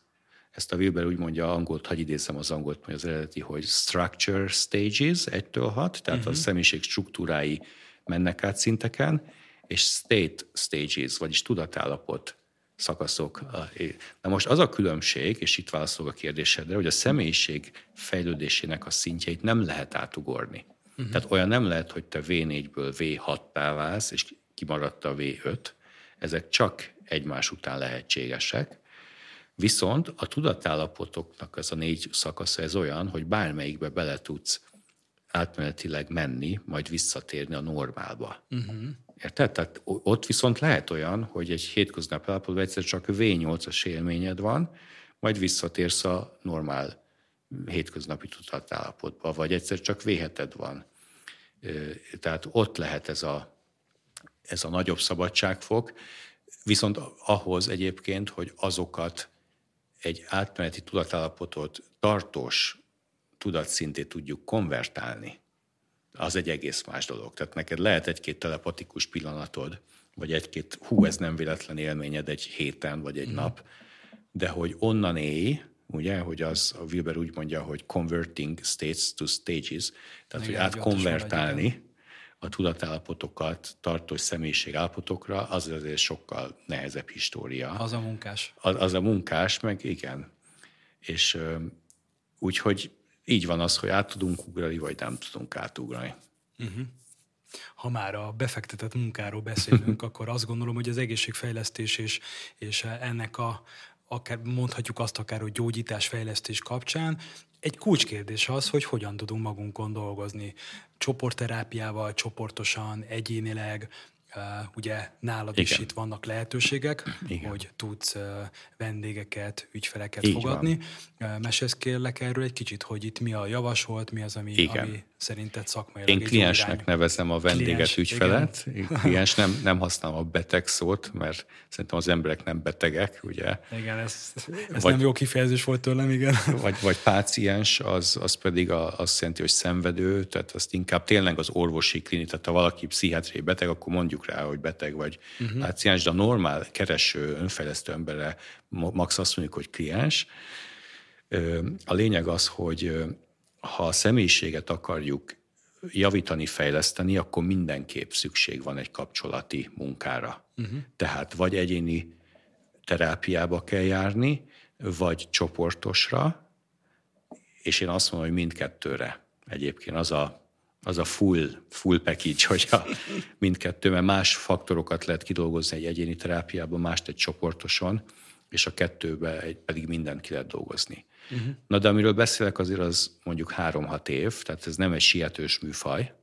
Ezt a Wilber úgy mondja, angolt, hagyj idézem az angolt, mondja az eredeti, hogy structure stages 1-től 6, tehát uh-huh. a mhm. személyiség struktúrái mennek át szinteken, és state stages, vagyis tudatállapot szakaszok. Na most az a különbség, és itt válaszolok a kérdésedre, hogy a személyiség fejlődésének a szintjeit nem lehet átugorni. Uh-huh. Tehát olyan nem lehet, hogy te V4-ből V6-tá válsz, és kimaradt a V5. Ezek csak egymás után lehetségesek. Viszont a tudatállapotoknak az a négy szakasza ez olyan, hogy bármelyikbe bele tudsz átmenetileg menni, majd visszatérni a normálba. Uh-huh. Érted? Tehát ott viszont lehet olyan, hogy egy hétköznapi állapotban egyszer csak V8-as élményed van, majd visszatérsz a normál hétköznapi tudatállapotban, vagy egyszer csak véheted van. Tehát ott lehet ez a, ez a nagyobb szabadságfok, viszont ahhoz egyébként, hogy azokat egy átmeneti tudatállapotot tartós tudatszintét tudjuk konvertálni, az egy egész más dolog. Tehát neked lehet egy-két telepatikus pillanatod, vagy egy-két, hú, ez nem véletlen élményed egy héten, vagy egy mm. nap, de hogy onnan élj, ugye, hogy az a Wilber úgy mondja, hogy converting states to stages, tehát igen, hogy átkonvertálni a tudatállapotokat tartós személyiség állapotokra, az azért sokkal nehezebb história. Az a munkás. Az, az a munkás, meg igen. És úgyhogy így van az, hogy át tudunk ugrani, vagy nem tudunk átugrani. Uh-huh. Ha már a befektetett munkáról beszélünk, akkor azt gondolom, hogy az egészségfejlesztés és, és ennek a, akár mondhatjuk azt akár, hogy gyógyítás fejlesztés kapcsán, egy kulcskérdés az, hogy hogyan tudunk magunkon dolgozni. Csoportterápiával, csoportosan, egyénileg, ugye nálad Igen. is itt vannak lehetőségek, Igen. hogy tudsz vendégeket, ügyfeleket Így fogadni. Uh, mesélsz kérlek erről egy kicsit, hogy itt mi a javasolt, mi az, ami, ami szerinted szakmailag Én kliensnek nevezem a vendéget, Kliens, ügyfelet. Igen. Kliens nem, nem használom a beteg szót, mert szerintem az emberek nem betegek, ugye? Igen, ez, ez vagy, nem jó kifejezés volt tőlem, igen. Vagy, vagy páciens, az, az pedig a, azt jelenti, hogy szenvedő, tehát azt inkább tényleg az orvosi klinik, tehát ha valaki pszichiátriai beteg, akkor mondjuk rá, hogy beteg vagy uh-huh. páciens, de a normál kereső, önfejlesztő emberre max azt mondjuk, hogy kliens. A lényeg az, hogy ha a személyiséget akarjuk javítani, fejleszteni, akkor mindenképp szükség van egy kapcsolati munkára. Uh-huh. Tehát vagy egyéni terápiába kell járni, vagy csoportosra, és én azt mondom, hogy mindkettőre. Egyébként az a, az a full, full package, hogyha mindkettő, mert más faktorokat lehet kidolgozni egy egyéni terápiában, mást egy csoportoson, és a kettőbe egy, pedig mindent ki lehet dolgozni. Uh-huh. Na de amiről beszélek azért az mondjuk három-hat év, tehát ez nem egy sietős műfaj,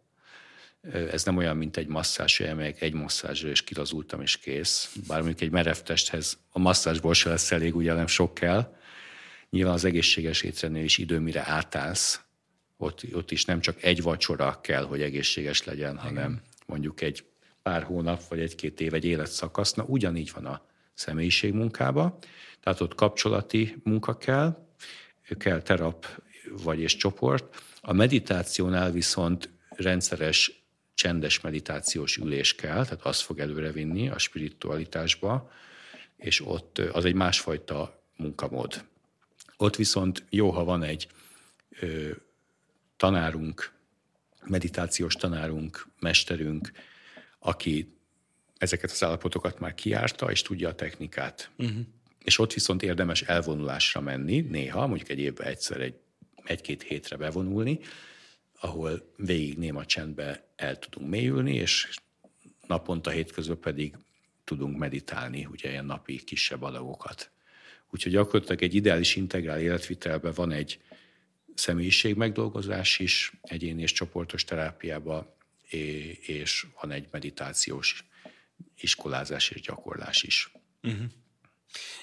ez nem olyan, mint egy masszázs, amelyek egy masszázsra és kilazultam és kész. Bár mondjuk egy merev testhez a masszázsból se lesz elég, ugye nem sok kell. Nyilván az egészséges étrendnél is idő, mire átállsz, ott, ott is nem csak egy vacsora kell, hogy egészséges legyen, Igen. hanem mondjuk egy pár hónap, vagy egy-két év, egy életszakasz. Na ugyanígy van a személyiségmunkába, tehát ott kapcsolati munka kell, kell terap vagy és csoport. A meditációnál viszont rendszeres csendes meditációs ülés kell, tehát az fog előrevinni a spiritualitásba, és ott az egy másfajta munkamód. Ott viszont jó, ha van egy ö, tanárunk, meditációs tanárunk, mesterünk, aki ezeket az állapotokat már kiárta, és tudja a technikát. Uh-huh és ott viszont érdemes elvonulásra menni, néha, mondjuk egy évben egyszer egy, egy-két hétre bevonulni, ahol végig néma csendbe el tudunk mélyülni, és naponta hétközben pedig tudunk meditálni, ugye ilyen napi kisebb adagokat. Úgyhogy gyakorlatilag egy ideális integrál életvitelben van egy személyiség megdolgozás is, egyéni és csoportos terápiába, és van egy meditációs iskolázás és gyakorlás is. Uh-huh.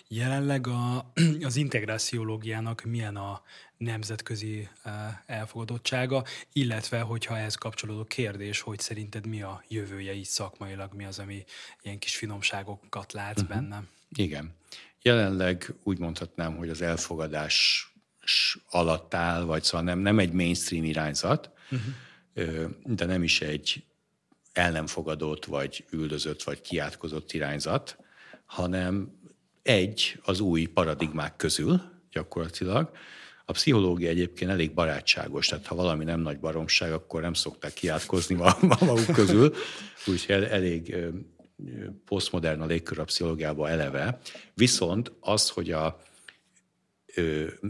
Jelenleg a, az integráciológiának milyen a nemzetközi eh, elfogadottsága, illetve hogyha ehhez kapcsolódó kérdés, hogy szerinted mi a jövője így szakmailag, mi az, ami ilyen kis finomságokat látsz uh-huh. benne? Igen. Jelenleg úgy mondhatnám, hogy az elfogadás alatt áll, vagy szóval nem, nem egy mainstream irányzat, uh-huh. de nem is egy el nem fogadott, vagy üldözött, vagy kiátkozott irányzat, hanem egy az új paradigmák közül gyakorlatilag. A pszichológia egyébként elég barátságos, tehát ha valami nem nagy baromság, akkor nem szokták kiátkozni maguk közül, úgyhogy elég posztmodern a légkör a pszichológiában eleve. Viszont az, hogy a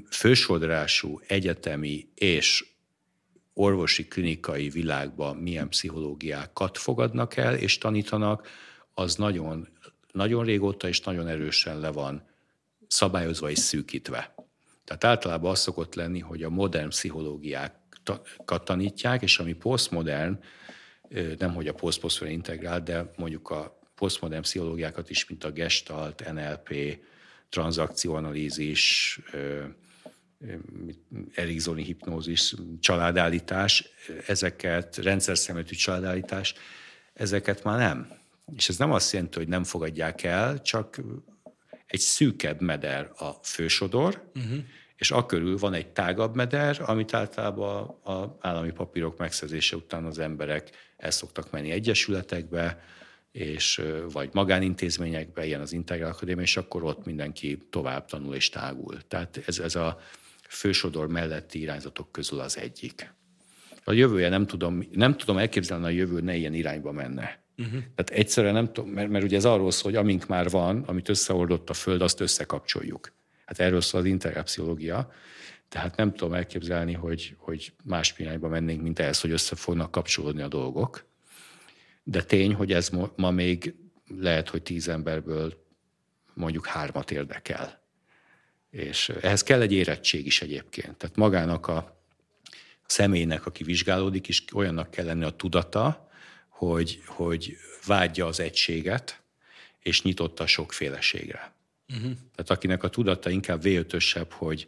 fősodrású egyetemi és orvosi klinikai világban milyen pszichológiákat fogadnak el és tanítanak, az nagyon nagyon régóta és nagyon erősen le van szabályozva és szűkítve. Tehát általában az szokott lenni, hogy a modern pszichológiákat tanítják, és ami posztmodern, nem hogy a posztposztmodern integrál, de mondjuk a posztmodern pszichológiákat is, mint a gestalt, NLP, tranzakcióanalízis, erikzoni hipnózis, családállítás, ezeket, rendszer szemletű családállítás, ezeket már nem. És ez nem azt jelenti, hogy nem fogadják el, csak egy szűkebb meder a fősodor, uh-huh. és akörül van egy tágabb meder, amit általában az állami papírok megszerzése után az emberek el szoktak menni egyesületekbe, és vagy magánintézményekbe, ilyen az Integrál Akadémia, és akkor ott mindenki tovább tanul és tágul. Tehát ez, ez a fősodor melletti irányzatok közül az egyik. A jövője nem tudom, nem tudom elképzelni, a jövő ne ilyen irányba menne. Uh-huh. Tehát egyszerűen nem tudom, mert, mert ugye ez arról szól, hogy amink már van, amit összeordott a Föld, azt összekapcsoljuk. Hát erről szól az integrapszichológia. Tehát nem tudom elképzelni, hogy, hogy más irányba mennénk, mint ehhez, hogy össze fognak kapcsolódni a dolgok. De tény, hogy ez ma még lehet, hogy tíz emberből mondjuk hármat érdekel. És ehhez kell egy érettség is egyébként. Tehát magának a személynek, aki vizsgálódik, is olyannak kell lenni a tudata, hogy, hogy vágyja az egységet, és nyitott a sokféleségre. Uh-huh. Tehát akinek a tudata inkább v hogy,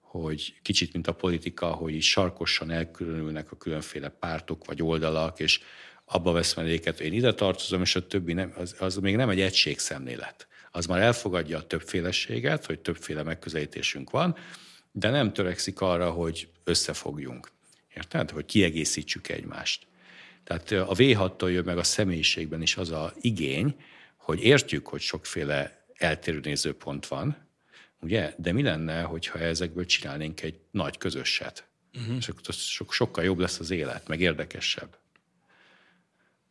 hogy kicsit, mint a politika, hogy így sarkosan elkülönülnek a különféle pártok vagy oldalak, és abba vesz menedéket, én ide tartozom, és a többi nem, az, az még nem egy egységszemlélet. Az már elfogadja a többféleséget, hogy többféle megközelítésünk van, de nem törekszik arra, hogy összefogjunk. Érted? Hogy kiegészítsük egymást. Tehát a V6-tól jön meg a személyiségben is az a igény, hogy értjük, hogy sokféle eltérő nézőpont van, ugye? De mi lenne, hogyha ezekből csinálnénk egy nagy közösset? Uh-huh. És akkor so- sokkal jobb lesz az élet, meg érdekesebb.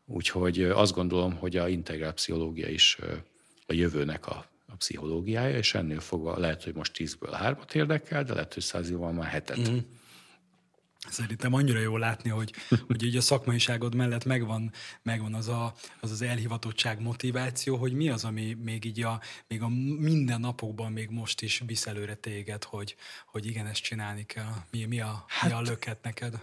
Úgyhogy azt gondolom, hogy a integrál pszichológia is a jövőnek a, a pszichológiája, és ennél fogva lehet, hogy most tízből hármat érdekel, de lehet, hogy száz évvel már hetet. Uh-huh. Szerintem annyira jó látni, hogy, hogy így a szakmaiságod mellett megvan, megvan az, a, az az elhivatottság, motiváció, hogy mi az, ami még így a, még a minden napokban még most is visz előre téged, hogy, hogy igen, ezt csinálni kell. Mi, mi, a, hát, mi a hát- löket neked?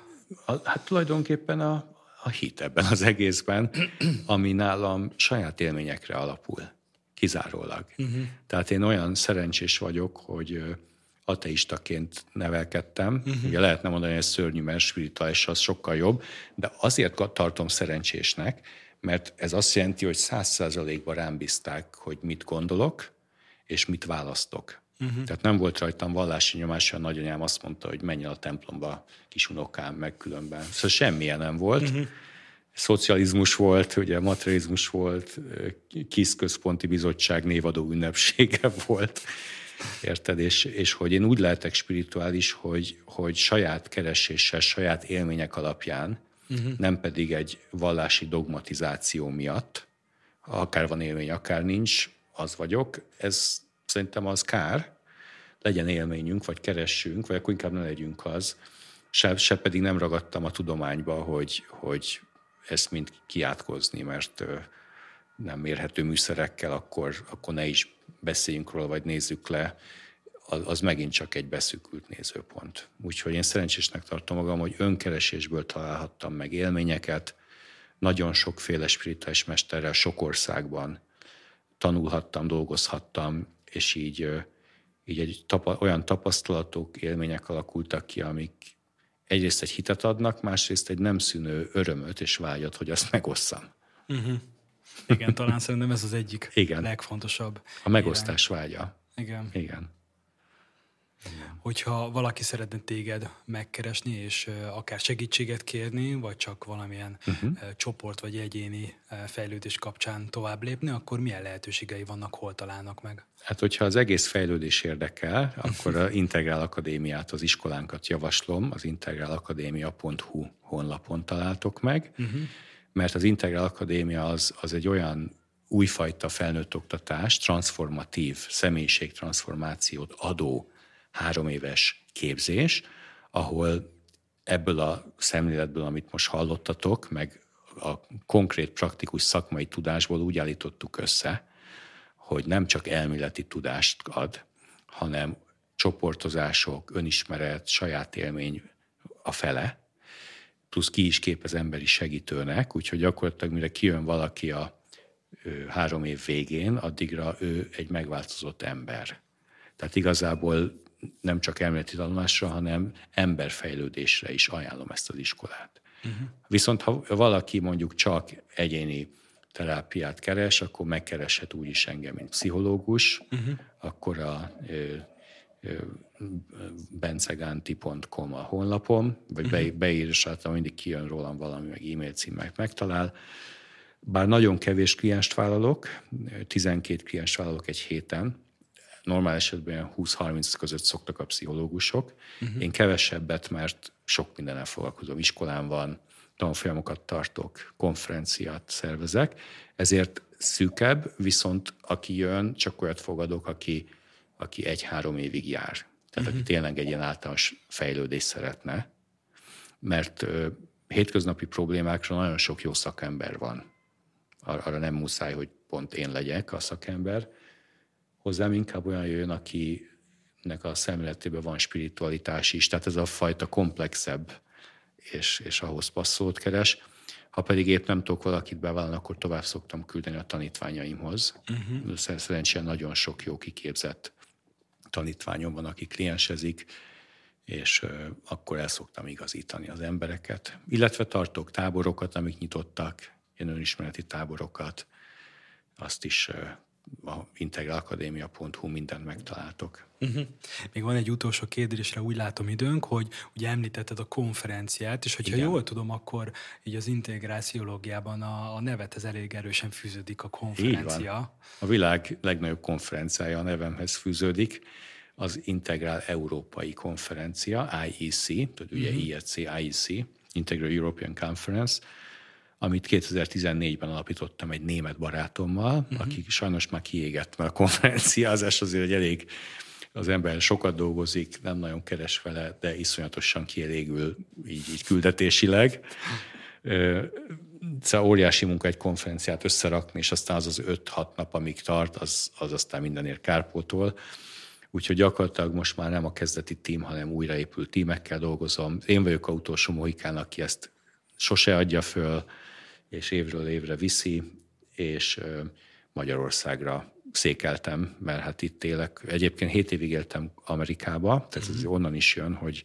A, hát tulajdonképpen a, a hit ebben az egészben, ami nálam saját élményekre alapul, kizárólag. Uh-huh. Tehát én olyan szerencsés vagyok, hogy ateistaként nevelkedtem. Uh-huh. Ugye lehetne mondani, hogy ez szörnyű, mert spirituális az sokkal jobb, de azért tartom szerencsésnek, mert ez azt jelenti, hogy száz százalékban rám bízták, hogy mit gondolok, és mit választok. Uh-huh. Tehát nem volt rajtam vallási nyomás, a nagyanyám azt mondta, hogy menj el a templomba, kisunokám, meg különben. Szóval semmilyen nem volt. Uh-huh. Szocializmus volt, ugye materializmus volt, KISZ központi bizottság névadó ünnepsége volt. Érted? És, és hogy én úgy lehetek spirituális, hogy, hogy saját kereséssel, saját élmények alapján, uh-huh. nem pedig egy vallási dogmatizáció miatt, akár van élmény, akár nincs, az vagyok, ez szerintem az kár, legyen élményünk, vagy keressünk, vagy akkor inkább ne legyünk az, se, se pedig nem ragadtam a tudományba, hogy, hogy ezt mind kiátkozni, mert nem mérhető műszerekkel, akkor, akkor ne is beszéljünk róla, vagy nézzük le, az, megint csak egy beszűkült nézőpont. Úgyhogy én szerencsésnek tartom magam, hogy önkeresésből találhattam meg élményeket, nagyon sokféle spirituális mesterrel sok országban tanulhattam, dolgozhattam, és így, így egy tapa, olyan tapasztalatok, élmények alakultak ki, amik egyrészt egy hitet adnak, másrészt egy nem szűnő örömöt és vágyat, hogy azt megosszam. Uh-huh. Igen, talán szerintem ez az egyik Igen. legfontosabb. A megosztás irány. vágya. Igen. Igen. Hogyha valaki szeretne téged megkeresni, és akár segítséget kérni, vagy csak valamilyen uh-huh. csoport vagy egyéni fejlődés kapcsán tovább lépni, akkor milyen lehetőségei vannak, hol találnak meg? Hát, hogyha az egész fejlődés érdekel, akkor a Integrál Akadémiát, az iskolánkat javaslom, az integrálakadémia.hu honlapon találtok meg. Uh-huh mert az Integrál Akadémia az, az egy olyan újfajta felnőtt oktatás, transformatív személyiségtranszformációt adó három éves képzés, ahol ebből a szemléletből, amit most hallottatok, meg a konkrét praktikus szakmai tudásból úgy állítottuk össze, hogy nem csak elméleti tudást ad, hanem csoportozások, önismeret, saját élmény a fele, plusz ki is képez emberi segítőnek, úgyhogy gyakorlatilag mire kijön valaki a három év végén, addigra ő egy megváltozott ember. Tehát igazából nem csak elméleti tanulásra, hanem emberfejlődésre is ajánlom ezt az iskolát. Uh-huh. Viszont ha valaki mondjuk csak egyéni terápiát keres, akkor megkereshet úgy is engem, mint pszichológus, uh-huh. akkor a ö, ö, benceganti.com a honlapom, vagy uh-huh. beírásáltal mindig kijön rólam valami, meg e-mail címet megtalál. Bár nagyon kevés klienst vállalok, 12 klienst vállalok egy héten, normál esetben 20-30 között szoktak a pszichológusok. Uh-huh. Én kevesebbet, mert sok mindennel foglalkozom. Iskolán van, tanfolyamokat tartok, konferenciát szervezek, ezért szűkebb, viszont aki jön, csak olyat fogadok, aki, aki egy-három évig jár. Tehát uh-huh. aki mhm. tényleg egy ilyen általános fejlődést szeretne, mert ö, hétköznapi problémákra nagyon sok jó szakember van. Ar- arra nem muszáj, hogy pont én legyek a szakember. Hozzám inkább olyan jön, akinek a szemléletében van spiritualitás is, tehát ez a fajta komplexebb és, és ahhoz passzolót keres. Ha pedig épp nem tudok valakit bevállalni, akkor tovább szoktam küldeni a tanítványaimhoz. Uh-huh. Szerencsére nagyon sok jó kiképzett tanítványom van, aki kliensezik, és akkor el szoktam igazítani az embereket. Illetve tartok táborokat, amik nyitottak, ilyen önismereti táborokat, azt is a integralakadémia.hu mindent megtaláltok. Uh-huh. Még van egy utolsó kérdésre, úgy látom időnk, hogy ugye említetted a konferenciát, és hogyha Igen. jól tudom, akkor így az integráciológiában a, a nevethez elég erősen fűződik a konferencia. Így van. A világ legnagyobb konferenciája a nevemhez fűződik, az Integrál Európai Konferencia, IEC, tehát ugye uh-huh. IEC, IEC, Integral European Conference, amit 2014-ben alapítottam egy német barátommal, uh-huh. aki sajnos már kiégett, mert a konferenciázás azért egy elég az ember sokat dolgozik, nem nagyon keres vele, de iszonyatosan kielégül így, így küldetésileg. Szóval óriási munka egy konferenciát összerakni, és aztán az az 5-6 nap, amíg tart, az, az aztán mindenért kárpótol. Úgyhogy gyakorlatilag most már nem a kezdeti tím, hanem újraépült tímekkel dolgozom. Én vagyok a utolsó mohikán, aki ezt sose adja föl, és évről évre viszi, és Magyarországra székeltem, mert hát itt élek. Egyébként 7 évig éltem Amerikába, tehát ez mhm. onnan is jön, hogy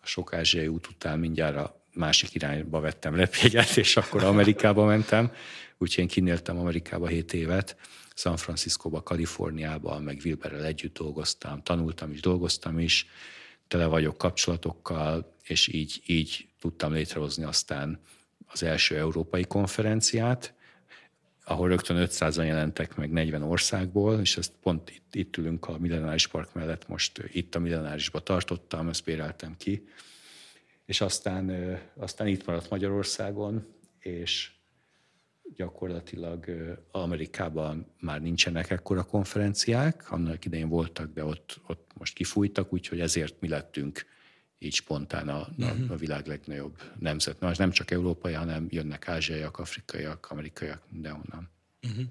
a sok ázsiai út után mindjárt a másik irányba vettem repjegyet, és akkor Amerikába mentem. Úgyhogy én kinéltem Amerikába 7 évet, San Franciscóba, Kaliforniába, meg Wilberrel együtt dolgoztam, tanultam is, dolgoztam is, tele vagyok kapcsolatokkal, és így, így tudtam létrehozni aztán az első európai konferenciát, ahol rögtön 500-an jelentek meg 40 országból, és ezt pont itt, itt ülünk a Millenáris Park mellett, most itt a Millenárisba tartottam, ezt béreltem ki, és aztán, aztán itt maradt Magyarországon, és gyakorlatilag Amerikában már nincsenek ekkora konferenciák, annak idején voltak, de ott, ott most kifújtak, úgyhogy ezért mi lettünk így spontán a, uh-huh. a világ legnagyobb nemzet. Na, nem csak európai, hanem jönnek ázsiaiak, afrikaiak, amerikaiak, mindenhonnan. Uh-huh.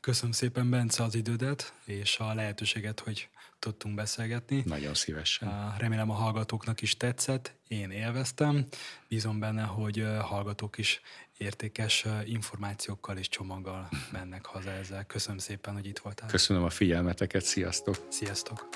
Köszönöm szépen, Bence, az idődet és a lehetőséget, hogy tudtunk beszélgetni. Nagyon szívesen. Remélem a hallgatóknak is tetszett, én élveztem. Bízom benne, hogy hallgatók is értékes információkkal és csomaggal mennek haza ezzel. Köszönöm szépen, hogy itt voltál. Köszönöm a figyelmeteket, sziasztok! Sziasztok!